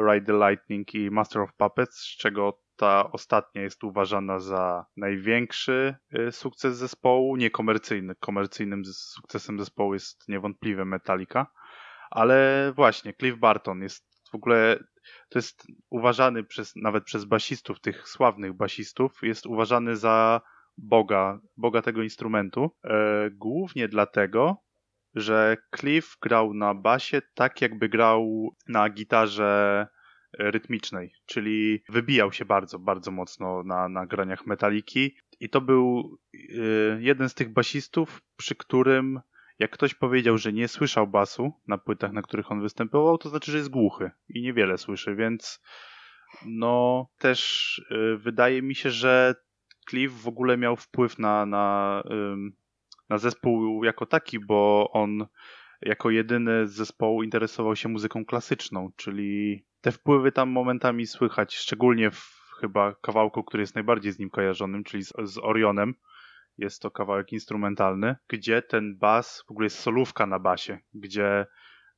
Ride the Lightning i Master of Puppets, z czego ta ostatnia jest uważana za największy y, sukces zespołu, niekomercyjny. Komercyjnym sukcesem zespołu jest niewątpliwie Metallica, ale właśnie Cliff Barton jest w ogóle to jest uważany przez, nawet przez basistów, tych sławnych basistów, jest uważany za boga, boga tego instrumentu. E, głównie dlatego, że Cliff grał na basie tak, jakby grał na gitarze rytmicznej, czyli wybijał się bardzo, bardzo mocno na, na graniach metaliki. I to był y, jeden z tych basistów, przy którym jak ktoś powiedział, że nie słyszał basu na płytach, na których on występował, to znaczy, że jest głuchy i niewiele słyszy, więc no też y, wydaje mi się, że Cliff w ogóle miał wpływ na, na, na zespół jako taki, bo on jako jedyny z zespołu interesował się muzyką klasyczną, czyli te wpływy tam momentami słychać, szczególnie w chyba kawałku, który jest najbardziej z nim kojarzonym, czyli z, z Orionem. Jest to kawałek instrumentalny, gdzie ten bas, w ogóle jest solówka na basie, gdzie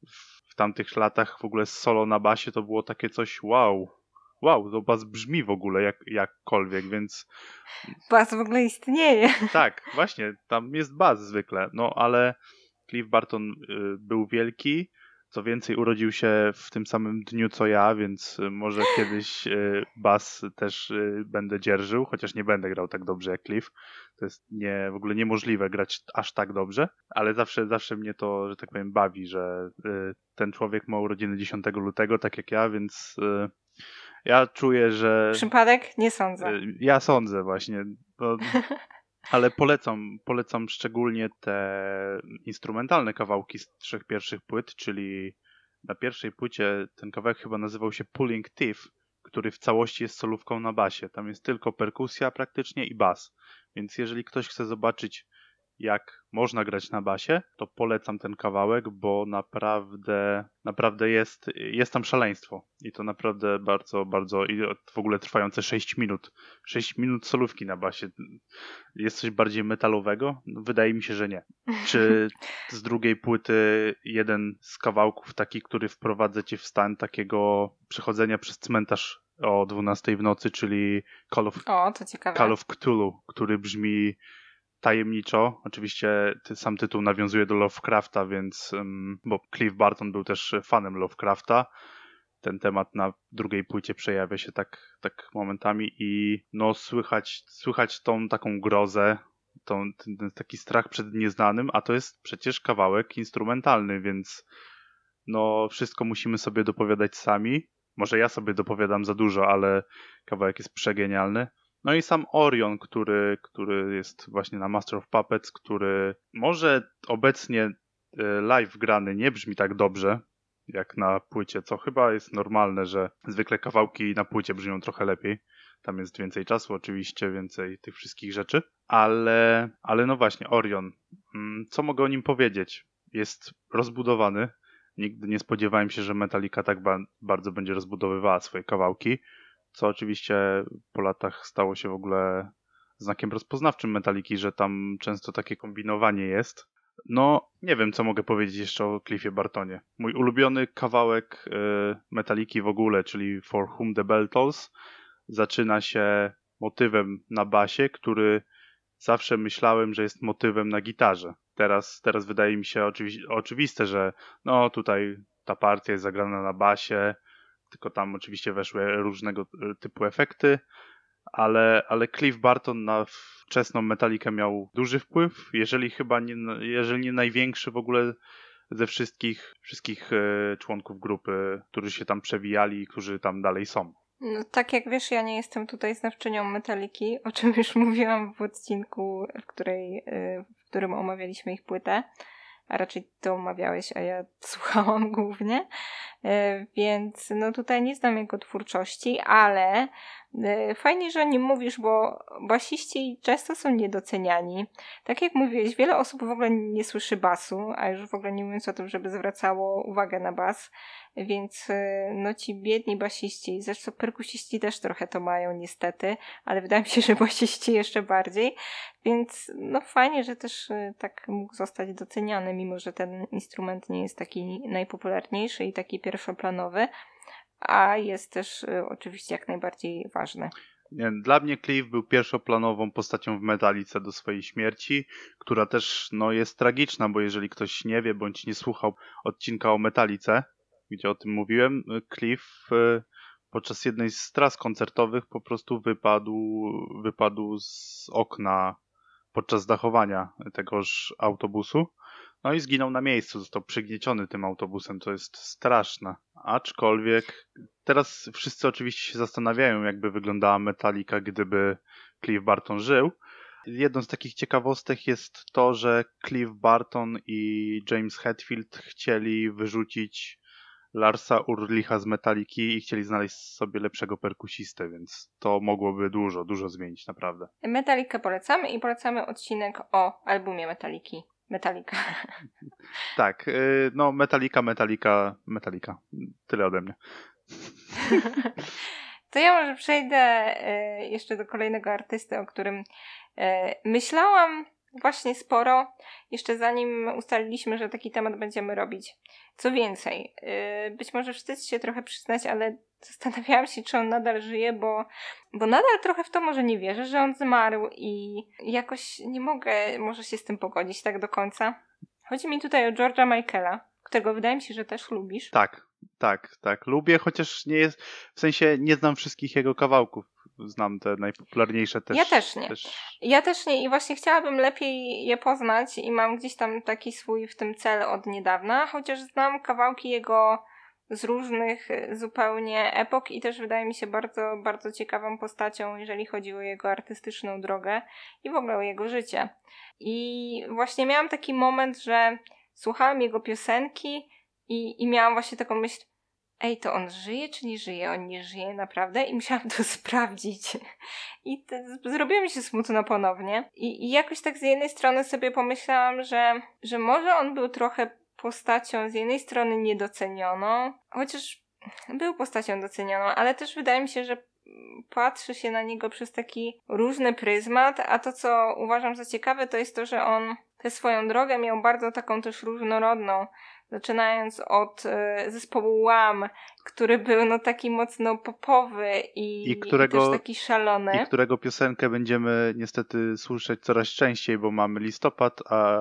w, tamtych latach w ogóle solo na basie to było takie coś wow, wow, to bas brzmi w ogóle jak, jakkolwiek, więc... Bas w ogóle istnieje. Tak, właśnie, tam jest bas zwykle, no ale Cliff Barton y, był wielki, co więcej, urodził się w tym samym dniu co ja, więc y, może kiedyś y, bas też będę dzierżył, chociaż nie będę grał tak dobrze jak Cliff. To jest nie, w ogóle niemożliwe grać aż tak dobrze, ale zawsze, zawsze mnie to, że tak powiem, bawi, że ten człowiek ma urodziny 10 lutego, tak jak ja, więc ja czuję, że. Przypadek? Nie sądzę. Ja sądzę właśnie. No, ale polecam, polecam szczególnie te instrumentalne kawałki z trzech pierwszych płyt, czyli na pierwszej płycie ten kawałek chyba nazywał się Pulling Teeth, który w całości jest solówką na basie. Tam jest tylko perkusja praktycznie i bas. Więc jeżeli ktoś chce zobaczyć jak można grać na basie, to polecam ten kawałek, bo naprawdę, naprawdę jest, jest tam szaleństwo. I to naprawdę bardzo, bardzo, i w ogóle trwające 6 minut. 6 minut solówki na basie. Jest coś bardziej metalowego? No, wydaje mi się, że nie. Czy z drugiej płyty jeden z kawałków taki, który wprowadza cię w stan takiego przechodzenia przez cmentarz o 12 w nocy, czyli Call of, o. Call of Cthulhu, który brzmi tajemniczo. Oczywiście sam tytuł nawiązuje do Lovecrafta, więc, bo Cliff Barton był też fanem Lovecrafta. Ten temat na drugiej płycie przejawia się tak, tak momentami i no słychać, słychać tą taką grozę, tą, ten taki strach przed nieznanym, a to jest przecież kawałek instrumentalny, więc no wszystko musimy sobie dopowiadać sami. Może ja sobie dopowiadam za dużo, ale kawałek jest przegenialny. No i sam Orion, który, który jest właśnie na Master of Puppets, który może obecnie e, live grany nie brzmi tak dobrze jak na płycie, co chyba jest normalne, że zwykle kawałki na płycie brzmią trochę lepiej. Tam jest więcej czasu, oczywiście, więcej tych wszystkich rzeczy, ale, ale no właśnie, Orion. Mm, co mogę o nim powiedzieć? Jest rozbudowany. Nigdy nie spodziewałem się, że Metallica tak ba bardzo będzie rozbudowywała swoje kawałki co oczywiście po latach stało się w ogóle znakiem rozpoznawczym Metaliki, że tam często takie kombinowanie jest. No, nie wiem, co mogę powiedzieć jeszcze o Cliffie Bartonie. Mój ulubiony kawałek y, Metaliki w ogóle, czyli For Whom the Bell Tolls, zaczyna się motywem na basie, który zawsze myślałem, że jest motywem na gitarze. Teraz, teraz wydaje mi się oczywi oczywiste, że no tutaj ta partia jest zagrana na basie, tylko tam oczywiście weszły różnego e, typu efekty, ale, ale Cliff Barton na wczesną metalikę miał duży wpływ, jeżeli chyba nie, jeżeli nie największy w ogóle ze wszystkich, wszystkich e, członków grupy, którzy się tam przewijali i którzy tam dalej są. No, tak jak wiesz, ja nie jestem tutaj znawczynią metaliki, o czym już mówiłam w odcinku, w, której, e, w którym omawialiśmy ich płytę a raczej to omawiałeś, a ja słuchałam głównie, e, więc no tutaj nie znam jego twórczości, ale e, fajnie, że o nim mówisz, bo basiści często są niedoceniani. Tak jak mówiłeś, wiele osób w ogóle nie słyszy basu, a już w ogóle nie mówiąc o tym, żeby zwracało uwagę na bas, więc e, no ci biedni basiści, zresztą perkusiści też trochę to mają niestety, ale wydaje mi się, że basiści jeszcze bardziej, więc no fajnie, że też tak mógł zostać doceniany, mimo że ten instrument nie jest taki najpopularniejszy i taki pierwszoplanowy, a jest też y, oczywiście jak najbardziej ważny. Dla mnie Cliff był pierwszoplanową postacią w Metalice do swojej śmierci, która też no, jest tragiczna, bo jeżeli ktoś nie wie bądź nie słuchał odcinka o Metalice, gdzie o tym mówiłem, Cliff y, podczas jednej z tras koncertowych po prostu wypadł, wypadł z okna podczas dachowania tegoż autobusu. No i zginął na miejscu, został przygnieciony tym autobusem, to jest straszne. Aczkolwiek teraz wszyscy oczywiście się zastanawiają, jakby wyglądała Metallica, gdyby Cliff Barton żył. Jedną z takich ciekawostek jest to, że Cliff Barton i James Hetfield chcieli wyrzucić Larsa Urlicha z Metaliki i chcieli znaleźć sobie lepszego perkusistę, więc to mogłoby dużo, dużo zmienić naprawdę. Metalikę polecamy i polecamy odcinek o albumie Metaliki. Metalika. Tak, y, no Metalika, Metalika, Metalika. Tyle ode mnie. To ja może przejdę y, jeszcze do kolejnego artysty, o którym y, myślałam właśnie sporo, jeszcze zanim ustaliliśmy, że taki temat będziemy robić. Co więcej, być może wstyd się trochę przyznać, ale zastanawiałam się, czy on nadal żyje, bo, bo nadal trochę w to może nie wierzę, że on zmarł i jakoś nie mogę może się z tym pogodzić tak do końca. Chodzi mi tutaj o George'a Michaela, którego wydaje mi się, że też lubisz. Tak, tak, tak. Lubię, chociaż nie jest, w sensie nie znam wszystkich jego kawałków. Znam te najpopularniejsze też. Ja też nie. Też... Ja też nie i właśnie chciałabym lepiej je poznać i mam gdzieś tam taki swój w tym cel od niedawna, chociaż znam kawałki jego z różnych y, zupełnie epok i też wydaje mi się bardzo, bardzo ciekawą postacią, jeżeli chodzi o jego artystyczną drogę i w ogóle o jego życie. I właśnie miałam taki moment, że słuchałam jego piosenki i, i miałam właśnie taką myśl, ej, to on żyje czy nie żyje? On nie żyje naprawdę? I musiałam to sprawdzić. I te, zrobiło mi się smutno ponownie. I, I jakoś tak z jednej strony sobie pomyślałam, że, że może on był trochę postacią z jednej strony niedocenioną, chociaż był postacią docenioną, ale też wydaje mi się, że patrzy się na niego przez taki różny pryzmat, a to, co uważam za ciekawe, to jest to, że on tę swoją drogę miał bardzo taką też różnorodną, zaczynając od y, zespołu Łam, który był no taki mocno popowy i, I, którego, i też taki szalony. I którego piosenkę będziemy niestety słyszeć coraz częściej, bo mamy listopad, a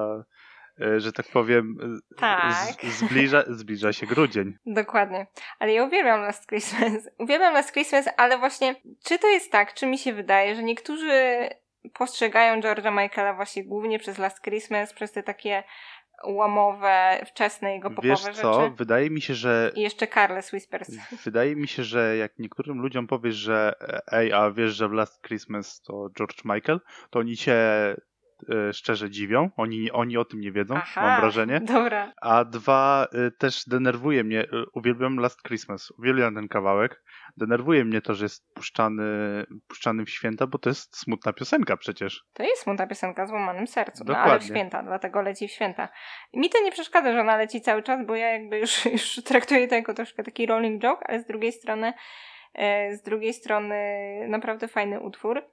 E, że tak powiem, e, tak. Zbliża, zbliża się grudzień. Dokładnie. Ale ja uwielbiam Last Christmas. Uwielbiam Last Christmas, ale właśnie, czy to jest tak, czy mi się wydaje, że niektórzy postrzegają George'a Michaela właśnie głównie przez Last Christmas, przez te takie łamowe, wczesne jego popowe Wiesz co? rzeczy. Wydaje mi się, że... I jeszcze Carles Whispers. Wydaje mi się, że jak niektórym ludziom powiesz, że ej, a wiesz, że w Last Christmas to George Michael, to oni cię E, szczerze dziwią. Oni, oni o tym nie wiedzą, Aha, mam wrażenie. Dobra. A dwa, e, też denerwuje mnie. E, uwielbiam Last Christmas. Uwielbiam ten kawałek. Denerwuje mnie to, że jest puszczany, puszczany w święta, bo to jest smutna piosenka przecież. To jest smutna piosenka z łamanym sercu, no, ale w święta, dlatego leci w święta. Mi to nie przeszkadza, że ona leci cały czas, bo ja jakby już, już traktuję to jako troszkę taki rolling joke, ale z drugiej strony z drugiej strony naprawdę fajny utwór.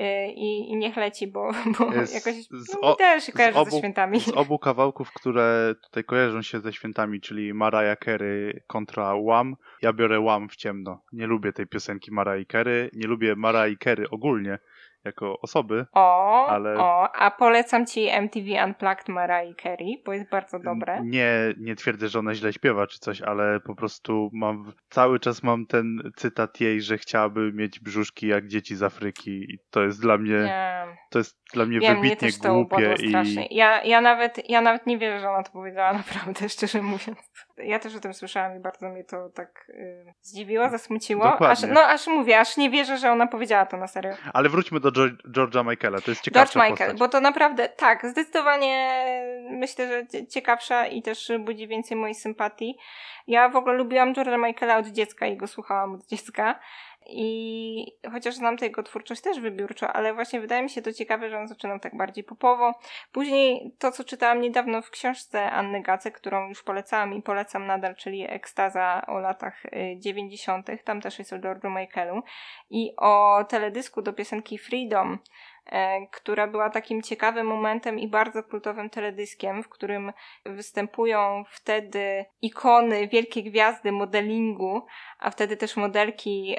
Y, i, i niech leci, bo, bo z, jakoś z no, też się kojarzy obu, ze świętami. Z obu kawałków, które tutaj kojarzą się ze świętami, czyli Mariah Carey kontra Łam, ja biorę Łam w ciemno. Nie lubię tej piosenki Mariah Carey, nie lubię Mariah Carey ogólnie, jako osoby. O, ale... o, a polecam ci MTV Unplugged Mariah Carey, bo jest bardzo dobre. Nie, nie twierdzę, że ona źle śpiewa czy coś, ale po prostu mam, cały czas mam ten cytat jej, że chciałaby mieć brzuszki jak dzieci z Afryki i to jest dla mnie, nie. to jest dla mnie Wiem, wybitnie mnie głupie. I... Ja, ja, nawet, ja nawet nie wierzę, że ona to powiedziała naprawdę, szczerze mówiąc. Ja też o tym słyszałam i bardzo mnie to tak y, zdziwiło, zasmuciło. Aż, no aż mówię, aż nie wierzę, że ona powiedziała to na serio. Ale wróćmy do George'a Michaela, to jest ciekawsza George Michael, postać. bo to naprawdę, tak, zdecydowanie myślę, że ciekawsza i też budzi więcej mojej sympatii. Ja w ogóle lubiłam George'a Michaela od dziecka i go słuchałam od dziecka. I chociaż znam tego twórczość też wybiórczo, ale właśnie wydaje mi się to ciekawe, że on zaczynał tak bardziej popowo. Później to, co czytałam niedawno w książce Anny Gace, którą już polecałam i polecam nadal, czyli Ekstaza o latach 90., y, tam też jest o George'u Michaelu i o teledysku do piosenki Freedom, która była takim ciekawym momentem i bardzo kultowym teledyskiem, w którym występują wtedy ikony, wielkie gwiazdy modelingu, a wtedy też modelki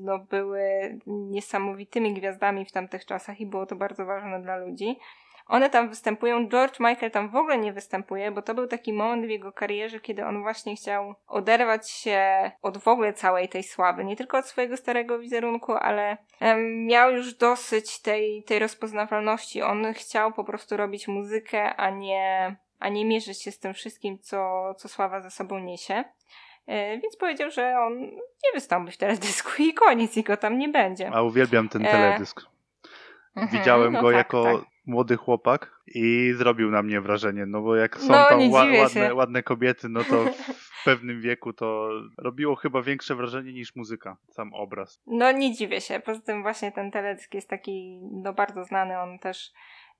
no, były niesamowitymi gwiazdami w tamtych czasach i było to bardzo ważne dla ludzi. One tam występują, George Michael tam w ogóle nie występuje, bo to był taki moment w jego karierze, kiedy on właśnie chciał oderwać się od w ogóle całej tej sławy, nie tylko od swojego starego wizerunku, ale um, miał już dosyć tej, tej rozpoznawalności. On chciał po prostu robić muzykę, a nie, a nie mierzyć się z tym wszystkim, co, co sława za sobą niesie. E, więc powiedział, że on nie wystąpi w teledysku i koniec, i go tam nie będzie. A uwielbiam ten e, teledysk. E... Widziałem no go tak, jako tak młody chłopak i zrobił na mnie wrażenie, no bo jak są no, tam ła ładne, ładne kobiety, no to w pewnym wieku to robiło chyba większe wrażenie niż muzyka, sam obraz. No nie dziwię się, poza tym właśnie ten teledysk jest taki no bardzo znany, on też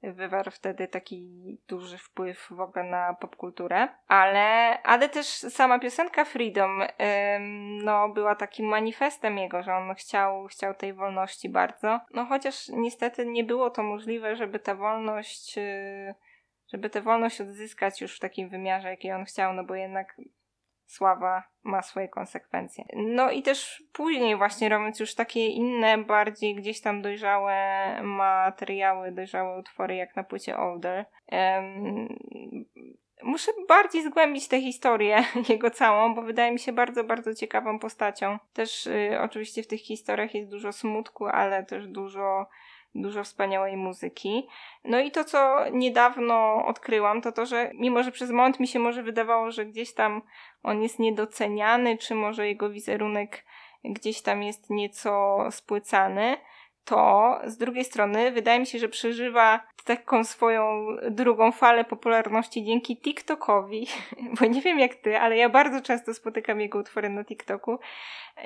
wywarł wtedy taki duży wpływ w ogóle na popkulturę, ale, ale też sama piosenka Freedom ym, no, była takim manifestem jego, że on chciał, chciał tej wolności bardzo. No chociaż niestety nie było to możliwe, żeby ta wolność, yy, żeby tę wolność odzyskać już w takim wymiarze, jaki on chciał, no bo jednak sława ma swoje konsekwencje. No i też później właśnie robiąc już takie inne, bardziej gdzieś tam dojrzałe materiały, dojrzałe utwory jak na płycie Older. Muszę bardziej zgłębić tę historię jego całą, bo wydaje mi się bardzo, bardzo ciekawą postacią. Też y, oczywiście w tych historiach jest dużo smutku, ale też dużo dużo wspaniałej muzyki. No i to, co niedawno odkryłam, to to, że mimo, że przez moment mi się może wydawało, że gdzieś tam on jest niedoceniany, czy może jego wizerunek gdzieś tam jest nieco spłycany, to z drugiej strony wydaje mi się, że przeżywa taką swoją drugą falę popularności dzięki TikTokowi, bo nie wiem jak ty, ale ja bardzo często spotykam jego utwory na TikToku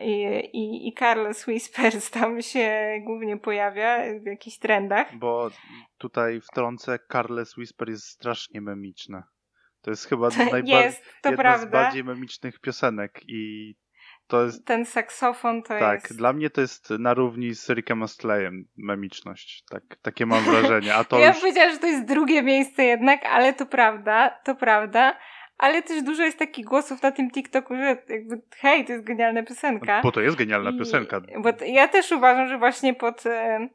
i, i, i Carlos Whispers tam się głównie pojawia w jakichś trendach. Bo tutaj wtrącę, Carles Whisper jest strasznie memiczne. To jest chyba najbardziej jest, jedna z bardziej memicznych piosenek i to jest... Ten saksofon to tak, jest... Tak, dla mnie to jest na równi z Rickiem Astleyem memiczność. Tak, takie mam wrażenie. A to ja już... powiedziałam, że to jest drugie miejsce jednak, ale to prawda, to prawda. Ale też dużo jest takich głosów na tym TikToku, że jakby hej, to jest genialna piosenka. Bo to jest genialna I... piosenka. Bo ja też uważam, że właśnie pod... E,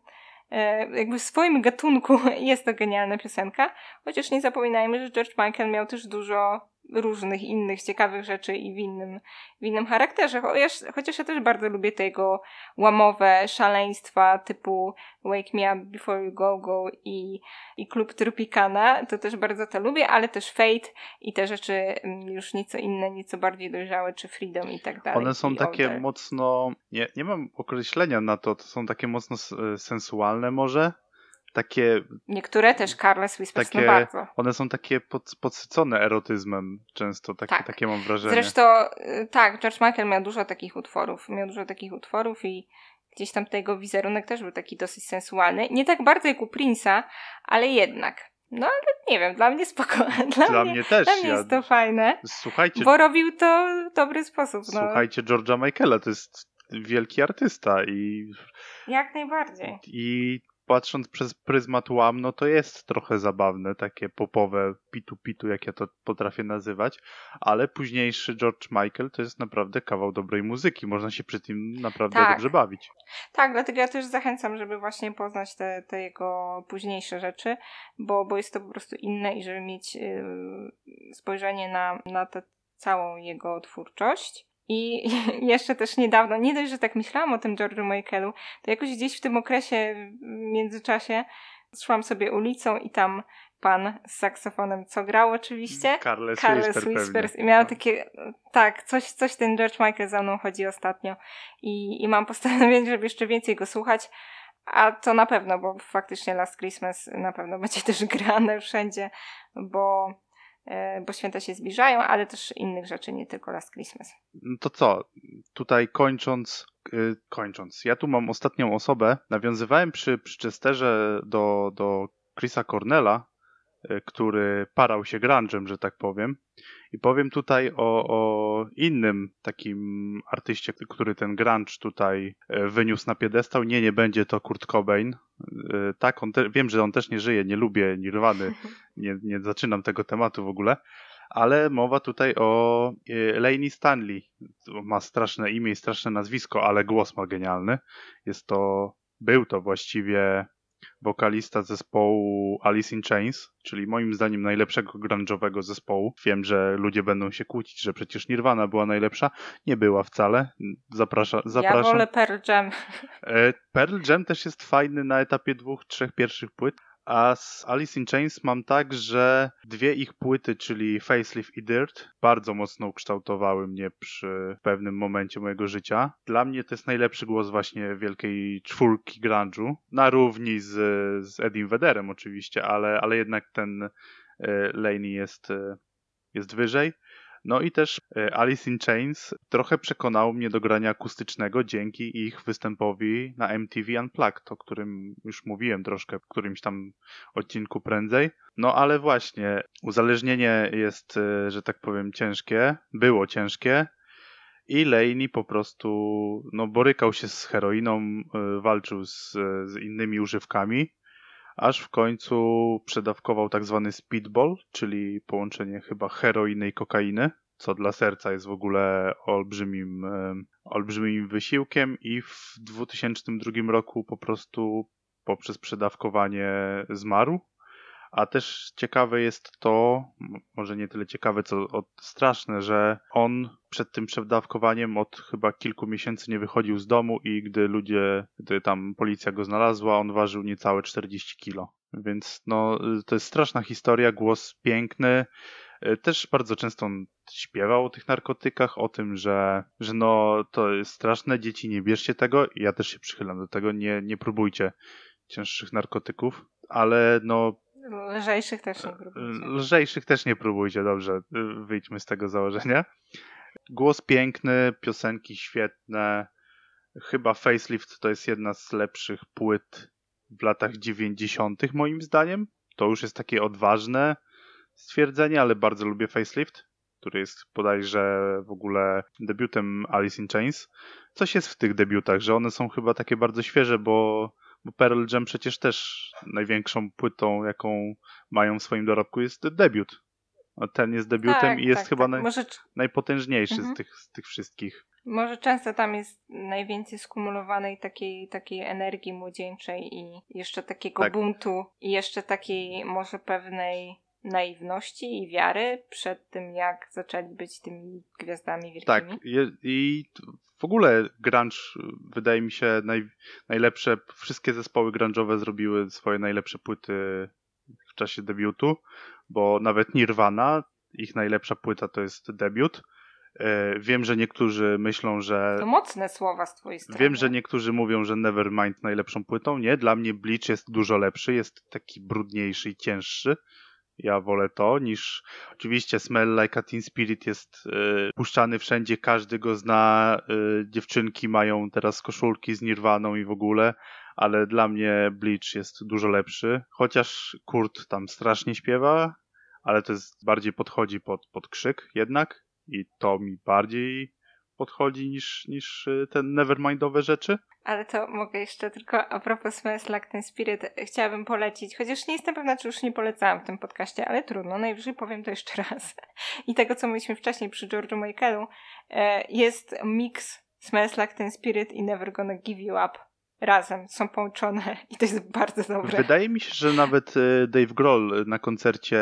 jakby w swoim gatunku jest to genialna piosenka, chociaż nie zapominajmy, że George Michael miał też dużo różnych innych ciekawych rzeczy i w innym, w innym charakterze. Chociaż ja też bardzo lubię te jego łamowe szaleństwa typu Wake Me Up Before You Go Go i, i Klub Tropicana. To też bardzo to lubię, ale też Fate i te rzeczy mm, już nieco inne, nieco bardziej dojrzałe, czy Freedom i tak dalej. One są takie older. mocno, nie, nie mam określenia na to, to są takie mocno sensualne może, takie... Niektóre też Carles Whispers, takie, bardzo. One są takie pod, podsycone erotyzmem często, takie, tak. takie mam wrażenie. Zresztą y, tak, George Michael miał dużo takich utworów, miał dużo takich utworów i gdzieś tam jego wizerunek też był taki dosyć sensualny. Nie tak bardzo jak u Prince'a, ale jednak. No ale nie wiem, dla mnie spoko. Dla, dla mnie, mnie, też. Dla mnie ja... jest to fajne. Słuchajcie. Bo robił to w dobry sposób. No. Słuchajcie George'a Michaela, to jest wielki artysta i... Jak najbardziej. I patrząc przez pryzmat łam, no to jest trochę zabawne, takie popowe pitu-pitu, jak ja to potrafię nazywać, ale późniejszy George Michael to jest naprawdę kawał dobrej muzyki. Można się przy tym naprawdę tak. dobrze bawić. Tak, dlatego ja też zachęcam, żeby właśnie poznać te, te jego późniejsze rzeczy, bo, bo jest to po prostu inne i żeby mieć yy, spojrzenie na, na tę całą jego twórczość. I jeszcze też niedawno, nie dość, że tak myślałam o tym George'u Michaelu, to jakoś gdzieś w tym okresie, w międzyczasie, szłam sobie ulicą i tam pan z saksofonem, co grał oczywiście? Carles, Carles Whispers. I miał takie, tak, coś, coś ten George Michael za mną chodzi ostatnio. I, I mam postanowienie, żeby jeszcze więcej go słuchać. A to na pewno, bo faktycznie Last Christmas na pewno będzie też grane wszędzie, bo bo święta się zbliżają, ale też innych rzeczy, nie tylko Last Christmas. No to co, tutaj kończąc, yy, kończąc, ja tu mam ostatnią osobę, nawiązywałem przy, przy Chesterze do, do Chrisa Cornella, yy, który parał się grunge'em, że tak powiem, i powiem tutaj o, o innym takim artyście, który ten grunge tutaj e, wyniósł na piedestał. Nie, nie będzie to Kurt Cobain. E, tak, on te, wiem, że on też nie żyje, nie lubię Nirwany, nie, nie zaczynam tego tematu w ogóle, ale mowa tutaj o e, Lainey Stanley. Ma straszne imię i straszne nazwisko, ale głos ma genialny. Jest to, był to właściwie wokalista zespołu Alice in Chains, czyli moim zdaniem najlepszego grunge'owego zespołu. Wiem, że ludzie będą się kłócić, że przecież Nirvana była najlepsza. Nie była wcale. Zaprasza, zapraszam. Ja wolę Pearl Jam. E, Pearl Jam też jest fajny na etapie dwóch, trzech pierwszych płyt. A z Alice in Chains mam tak, że dwie ich płyty, czyli Facelift i Dirt, bardzo mocno ukształtowały mnie przy pewnym momencie mojego życia. Dla mnie to jest najlepszy głos właśnie wielkiej czwórki grunge'u, na równi z, z Edim Wederem oczywiście, ale, ale jednak ten e, Laney jest, e, jest wyżej. No i też e, Alice in Chains trochę przekonało mnie do grania akustycznego dzięki ich występowi na MTV Unplugged, o którym już mówiłem troszkę w którymś tam odcinku prędzej. No ale właśnie, uzależnienie jest, e, że tak powiem, ciężkie, było ciężkie. I Laney po prostu no, borykał się z heroiną, e, walczył z, z innymi używkami aż w końcu przedawkował tak zwany speedball, czyli połączenie chyba heroiny i kokainy, co dla serca jest w ogóle olbrzymim, olbrzymim wysiłkiem i w 2002 roku po prostu poprzez przedawkowanie zmarł. A też ciekawe jest to, może nie tyle ciekawe, co straszne, że on przed tym przedawkowaniem od chyba kilku miesięcy nie wychodził z domu i gdy ludzie, gdy tam policja go znalazła, on ważył niecałe 40 kilo. Więc no, to jest straszna historia, głos piękny, E, też bardzo często on śpiewał o tych narkotykach, o tym, że, że no to jest straszne, dzieci nie bierzcie tego. Ja też się przychylam do tego, nie, nie próbujcie cięższych narkotyków, ale no Lżejszych też nie próbujcie. Lżejszych też nie próbujcie, dobrze, wyjdźmy z tego założenia. Głos piękny, piosenki świetne. Chyba Facelift to jest jedna z lepszych płyt w latach 90. moim zdaniem. To już jest takie odważne stwierdzenie, ale bardzo lubię Facelift, który jest bodajże w ogóle debiutem Alice in Chains. Coś jest w tych debiutach, że one są chyba takie bardzo świeże, bo, bo Pearl Jam przecież też największą płytą, jaką mają w swoim dorobku jest debiut. A ten jest debiutem tak, i jest tak, chyba tak. naj, Może... najpotężniejszy Mhm. z, tych, z tych wszystkich. Może często tam jest najwięcej skumulowanej takiej, takiej energii młodzieńczej i jeszcze takiego Tak. buntu i jeszcze takiej może pewnej naiwności i wiary przed tym, jak zaczęli być tymi gwiazdami wielkimi. Tak, i w ogóle grunge wydaje mi się naj, najlepsze, wszystkie zespoły grunge'owe zrobiły swoje najlepsze płyty w czasie debiutu, bo nawet Nirvana, ich najlepsza płyta to jest debiut. E, Wiem, że niektórzy myślą, że To mocne słowa z twojej strony. Wiem, że niektórzy mówią, że Nevermind najlepszą płytą. Nie, dla mnie Bleach jest dużo lepszy, jest taki brudniejszy i cięższy. Ja wolę to niż. Oczywiście Smell Like a Teen Spirit jest y, puszczany wszędzie, każdy go zna. Y, dziewczynki mają teraz koszulki z Nirwaną i w ogóle, ale dla mnie Bleach jest dużo lepszy. Chociaż Kurt tam strasznie śpiewa, ale to jest bardziej podchodzi pod, pod krzyk jednak i to mi bardziej podchodzi niż, niż y, te Nevermindowe rzeczy. Ale to mogę jeszcze tylko a propos Smells Like Teen Spirit chciałabym polecić, chociaż nie jestem pewna, czy już nie polecałam w tym podcaście, ale trudno, najwyżej powiem to jeszcze raz. I tego, co mówiliśmy wcześniej przy George'u Michaelu, e, jest mix Smells Like Teen Spirit i Never Gonna Give You Up. Razem są połączone i to jest bardzo dobre. Wydaje mi się, że nawet Dave Grohl na koncercie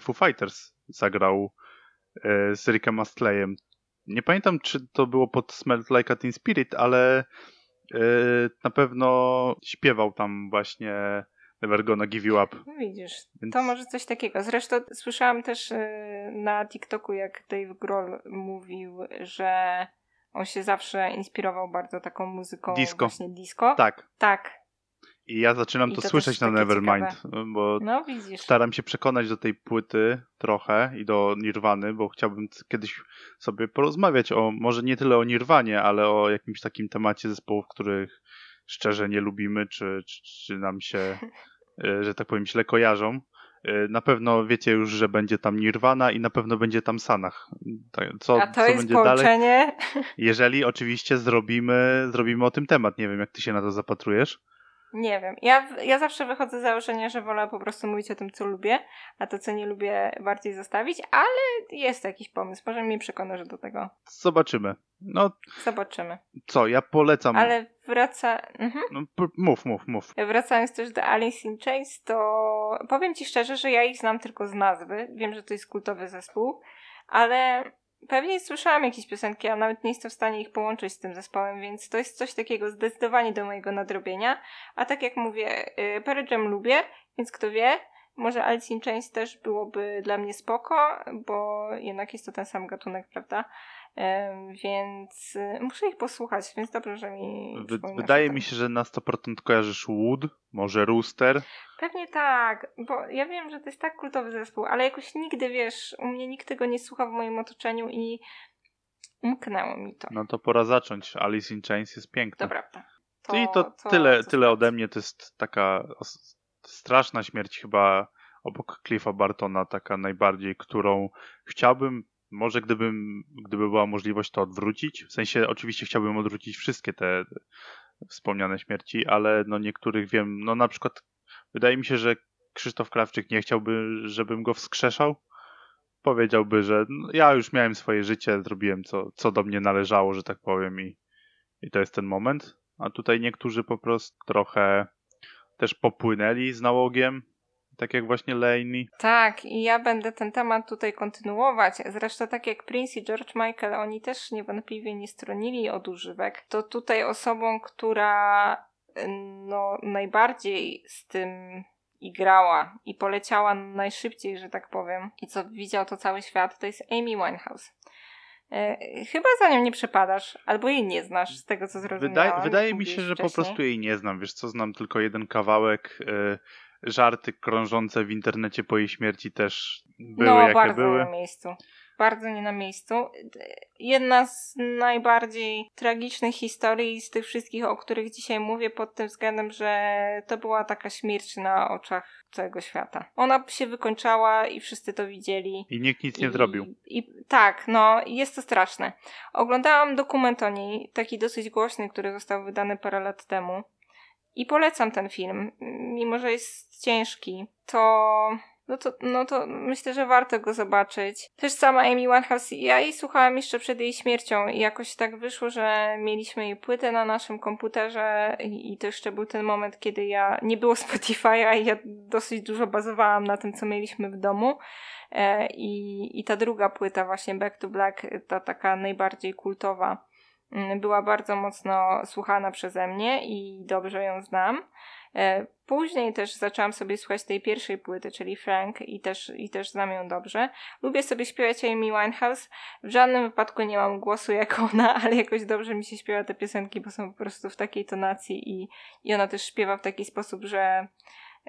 Foo Fighters zagrał z Rickiem Astleyem. Nie pamiętam, czy to było pod Smell Like a Teen Spirit, ale y, na pewno śpiewał tam właśnie Never Gonna Give You Up. No Widzisz, Więc- to może coś takiego. Zresztą słyszałam też e, na TikToku, jak Dave Grohl mówił, że on się zawsze inspirował bardzo taką muzyką Disco. właśnie disco. Tak. Tak. I ja zaczynam I to, to słyszeć na Nevermind, bo No staram się przekonać do tej płyty trochę i do Nirwany, bo chciałbym kiedyś sobie porozmawiać o, może nie tyle o Nirwanie, ale o jakimś takim temacie zespołów, których szczerze nie lubimy, czy, czy, czy nam się, e, że tak powiem, źle kojarzą. E, Na pewno wiecie już, że będzie tam Nirvana i na pewno będzie tam Sanach. Co, A to co jest będzie dalej? połączenie. Jeżeli oczywiście zrobimy, zrobimy o tym temat. Nie wiem, jak ty się na to zapatrujesz. Nie wiem. Ja, ja zawsze wychodzę z założenia, że wolę po prostu mówić o tym, co lubię, a to, co nie lubię, bardziej zostawić, ale jest jakiś pomysł. Może mnie przekonasz do tego. Zobaczymy. No Zobaczymy. co, ja polecam. Ale wraca... Mhm. No, p- mów, mów, mów. Wracając też do Alice in Chains, to powiem Ci szczerze, że ja ich znam tylko z nazwy. Wiem, że to jest kultowy zespół, ale pewnie słyszałam jakieś piosenki, a nawet nie jestem w stanie ich połączyć z tym zespołem, więc to jest coś takiego zdecydowanie do mojego nadrobienia. A tak jak mówię, y, Pearl lubię, więc kto wie, może Alice in Chains też byłoby dla mnie spoko, bo jednak jest to ten sam gatunek, prawda? Więc y, muszę ich posłuchać, więc dobrze, że mi wydaje mi się, że na 100% kojarzysz Wood, może Rooster. Pewnie tak, bo ja wiem, że to jest tak kultowy zespół, ale jakoś nigdy, wiesz, u mnie nikt tego nie słucha w moim otoczeniu i umknęło mi to. No to pora zacząć. Alice in Chains jest piękna. To prawda. I to, tyle, to tyle sprawdzę. ode mnie. To jest taka straszna śmierć chyba obok Cliffa Bartona, taka najbardziej, którą chciałbym, może gdybym, gdyby była możliwość to odwrócić. W sensie oczywiście chciałbym odwrócić wszystkie te wspomniane śmierci, ale no niektórych wiem, no na przykład wydaje mi się, że Krzysztof Krawczyk nie chciałby, żebym go wskrzeszał. Powiedziałby, że no, ja już miałem swoje życie, zrobiłem co, co do mnie należało, że tak powiem i, i to jest ten moment. A tutaj niektórzy po prostu trochę też popłynęli z nałogiem, tak jak właśnie Laney. Tak, i ja będę ten temat tutaj kontynuować. Zresztą tak jak Prince i George Michael, oni też niewątpliwie nie stronili od używek. To tutaj osobą, która no, najbardziej z tym i grała i poleciała najszybciej, że tak powiem, i co widział to cały świat, to jest Amy Winehouse. E, chyba za nią nie przepadasz, albo jej nie znasz, z tego co zrozumiałam. Wydaje, wydaje mi się, że wcześniej. po prostu jej nie znam. Wiesz co, znam tylko jeden kawałek. Y, żarty krążące w internecie po jej śmierci też były no, jakie bardzo były. na miejscu. Bardzo nie na miejscu. Jedna z najbardziej tragicznych historii z tych wszystkich, o których dzisiaj mówię, pod tym względem, że to była taka śmierć na oczach całego świata. Ona się wykończała i wszyscy to widzieli. I nikt nic nie I, zrobił. I, tak, no jest to straszne. Oglądałam dokument o niej, taki dosyć głośny, który został wydany parę lat temu. I polecam ten film, mimo że jest ciężki. To no to, no to myślę, że warto go zobaczyć. Też sama Amy Winehouse, ja jej słuchałam jeszcze przed jej śmiercią i jakoś tak wyszło, że mieliśmy jej płytę na naszym komputerze i, i to jeszcze był ten moment, kiedy ja, nie było Spotify'a i ja dosyć dużo bazowałam na tym, co mieliśmy w domu. E, i, I ta druga płyta właśnie Back to Black, ta taka najbardziej kultowa, mm, była bardzo mocno słuchana przeze mnie i dobrze ją znam. E, później też zaczęłam sobie słuchać tej pierwszej płyty, czyli Frank i też, i też znam ją dobrze. Lubię sobie śpiewać Amy Winehouse. W żadnym wypadku nie mam głosu jak ona, ale jakoś dobrze mi się śpiewa te piosenki, bo są po prostu w takiej tonacji i, i ona też śpiewa w taki sposób, że,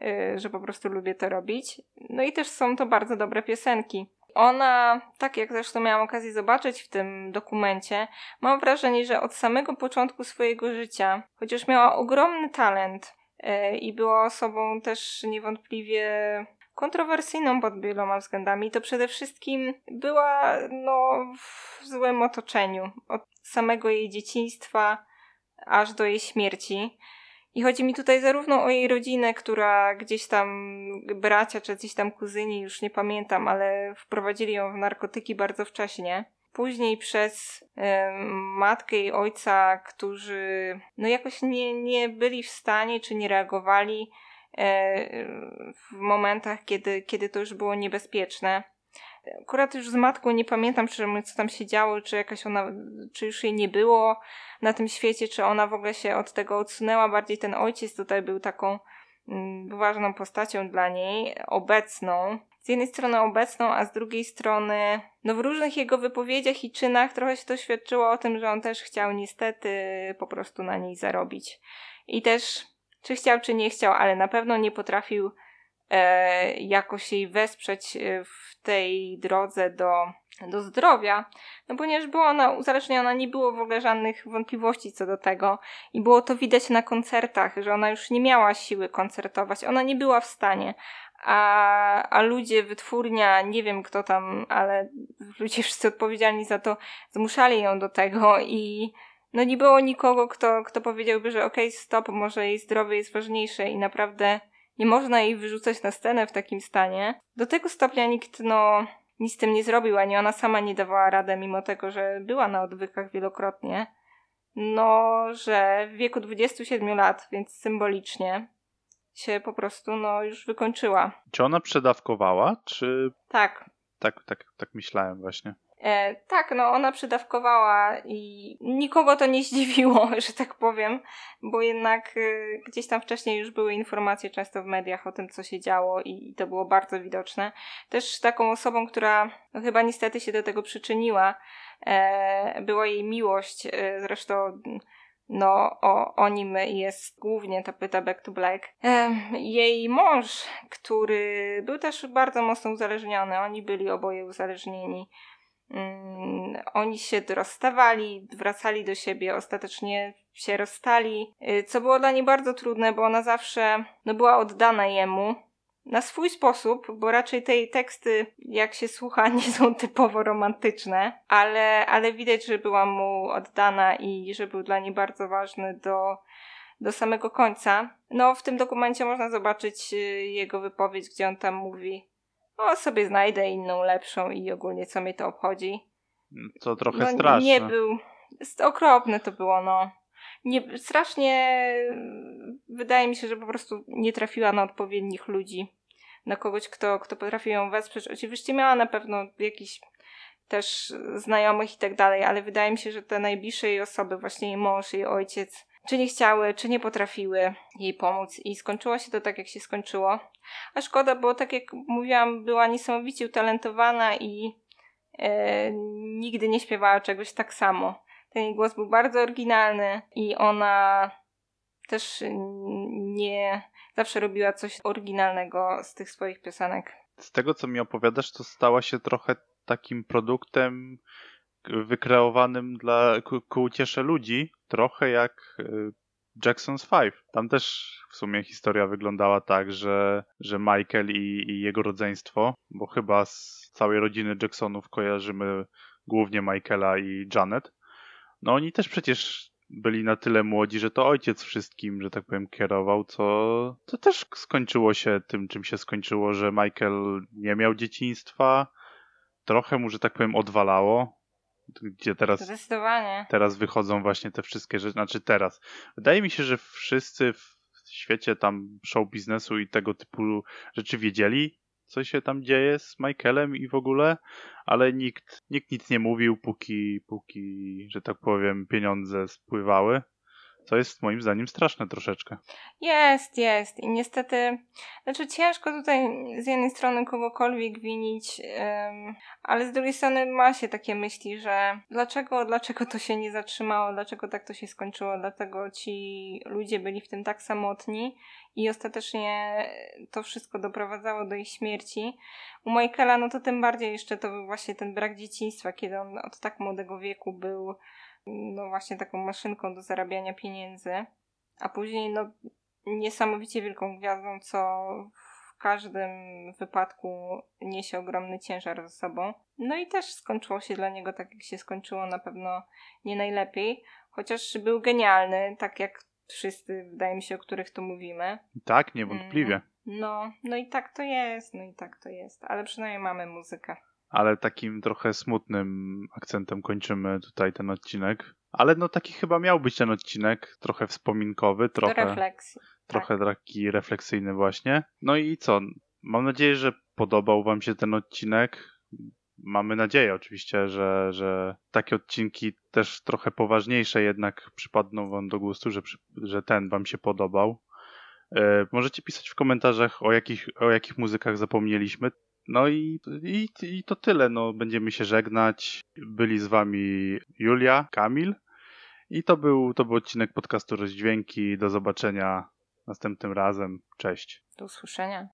yy, że po prostu lubię to robić. No i też są to bardzo dobre piosenki. Ona, tak jak zresztą miałam okazję zobaczyć w tym dokumencie, mam wrażenie, że od samego początku swojego życia, chociaż miała ogromny talent, i była osobą też niewątpliwie kontrowersyjną pod wieloma względami, to przede wszystkim była no, w złym otoczeniu. Od samego jej dzieciństwa aż do jej śmierci. I chodzi mi tutaj zarówno o jej rodzinę, która gdzieś tam, bracia czy gdzieś tam kuzyni, już nie pamiętam, ale wprowadzili ją w narkotyki bardzo wcześnie później przez matkę i ojca, którzy no jakoś nie, nie byli w stanie czy nie reagowali e, w momentach, kiedy, kiedy to już było niebezpieczne. Akurat już z matką nie pamiętam, czy co tam się działo, czy jakaś ona, czy już jej nie było na tym świecie, czy ona w ogóle się od tego odsunęła. Bardziej ten ojciec tutaj był taką mm, ważną postacią dla niej, obecną z jednej strony obecną, a z drugiej strony, no w różnych jego wypowiedziach i czynach trochę się to świadczyło o tym, że on też chciał niestety po prostu na niej zarobić. I też, czy chciał, czy nie chciał, ale na pewno nie potrafił e, jakoś jej wesprzeć e, w tej drodze do, do zdrowia, no ponieważ była ona uzależniona, nie było w ogóle żadnych wątpliwości co do tego i było to widać na koncertach, że ona już nie miała siły koncertować, ona nie była w stanie, a, a ludzie, wytwórnia, nie wiem kto tam, ale ludzie wszyscy odpowiedzialni za to zmuszali ją do tego i no nie było nikogo, kto, kto powiedziałby, że okej, okay, stop, może jej zdrowie jest ważniejsze i naprawdę nie można jej wyrzucać na scenę w takim stanie. Do tego stopnia nikt, no, nic z tym nie zrobił, ani ona sama nie dawała radę, mimo tego, że była na odwykach wielokrotnie. No, że w wieku 27 lat, więc symbolicznie, się po prostu no, już wykończyła. Czy ona przedawkowała, czy... Tak. Tak, tak, tak myślałem właśnie. E, tak, no ona przydawkowała i nikogo to nie zdziwiło, że tak powiem, bo jednak e, gdzieś tam wcześniej już były informacje często w mediach o tym, co się działo i, i to było bardzo widoczne. Też taką osobą, która no, chyba niestety się do tego przyczyniła, e, była jej miłość, e, zresztą no o, o nim jest głównie ta płyta Back to Black. jej mąż, który był też bardzo mocno uzależniony, oni byli oboje uzależnieni. Mm, oni się rozstawali, wracali do siebie, ostatecznie się rozstali, y, co było dla niej bardzo trudne, bo ona zawsze no, była oddana jemu, na swój sposób, bo raczej tej teksty, jak się słucha, nie są typowo romantyczne, ale, ale widać, że była mu oddana i że był dla niej bardzo ważny do, do samego końca. No, w tym dokumencie można zobaczyć y, jego wypowiedź, gdzie on tam mówi: O, sobie znajdę inną lepszą i ogólnie co mnie to obchodzi. To trochę no, straszne. Nie był. Okropne to było, no nie, strasznie wydaje mi się, że po prostu nie trafiła na odpowiednich ludzi. Na kogoś, kto, kto potrafi ją wesprzeć. Oczywiście miała na pewno jakiś też znajomych i tak dalej, ale wydaje mi się, że te najbliższe jej osoby, właśnie jej mąż, jej ojciec, czy nie chciały, czy nie potrafiły jej pomóc i skończyło się to tak, jak się skończyło. A szkoda, bo tak jak mówiłam, była niesamowicie utalentowana i e, nigdy nie śpiewała czegoś tak samo. Ten jej głos był bardzo oryginalny i ona też nie zawsze robiła coś oryginalnego z tych swoich piosenek. Z tego, co mi opowiadasz, to stała się trochę takim produktem wykreowanym dla, ku, ku uciesze ludzi, trochę jak y, Jackson's Five. Tam też w sumie historia wyglądała tak, że, że Michael i, i jego rodzeństwo, bo chyba z całej rodziny Jacksonów kojarzymy głównie Michaela i Janet, no oni też przecież byli na tyle młodzi, że to ojciec wszystkim, że tak powiem, kierował, co to też skończyło się tym, czym się skończyło, że Michael nie miał dzieciństwa, trochę mu, że tak powiem, odwalało, gdzie teraz, teraz wychodzą właśnie te wszystkie rzeczy, znaczy teraz. Wydaje mi się, że wszyscy w świecie tam show biznesu i tego typu rzeczy wiedzieli, co się tam dzieje z Michaelem i w ogóle, ale nikt, nikt nic nie mówił, póki, póki, że tak powiem, pieniądze spływały. Co jest moim zdaniem straszne troszeczkę. Jest, jest. I niestety, znaczy ciężko tutaj z jednej strony kogokolwiek winić, ale z drugiej strony ma się takie myśli, że dlaczego, dlaczego to się nie zatrzymało, dlaczego tak to się skończyło, dlatego ci ludzie byli w tym tak samotni i ostatecznie to wszystko doprowadzało do ich śmierci. U Michaela, no to tym bardziej jeszcze to był właśnie ten brak dzieciństwa, kiedy on od tak młodego wieku był no właśnie taką maszynką do zarabiania pieniędzy, a później no niesamowicie wielką gwiazdą, co w każdym wypadku niesie ogromny ciężar ze sobą. No i też skończyło się dla niego tak, jak się skończyło, na pewno nie najlepiej, chociaż był genialny, tak jak wszyscy, wydaje mi się, o których tu mówimy. Tak, niewątpliwie. Mm, no, no i tak to jest, no i tak to jest, ale przynajmniej mamy muzykę ale takim trochę smutnym akcentem kończymy tutaj ten odcinek. Ale no taki chyba miał być ten odcinek, trochę wspominkowy, trochę, refleksji. trochę tak. taki refleksyjny właśnie. No i co? Mam nadzieję, że podobał wam się ten odcinek. Mamy nadzieję oczywiście, że, że takie odcinki też trochę poważniejsze jednak przypadną wam do gustu, że, że ten wam się podobał. E, możecie pisać w komentarzach, o jakich, o jakich muzykach zapomnieliśmy. No i, i, i to tyle. No, będziemy się żegnać. Byli z wami Julia, Kamil. I to był, to był odcinek podcastu Rozdźwięki. Do zobaczenia następnym razem. Cześć. Do usłyszenia.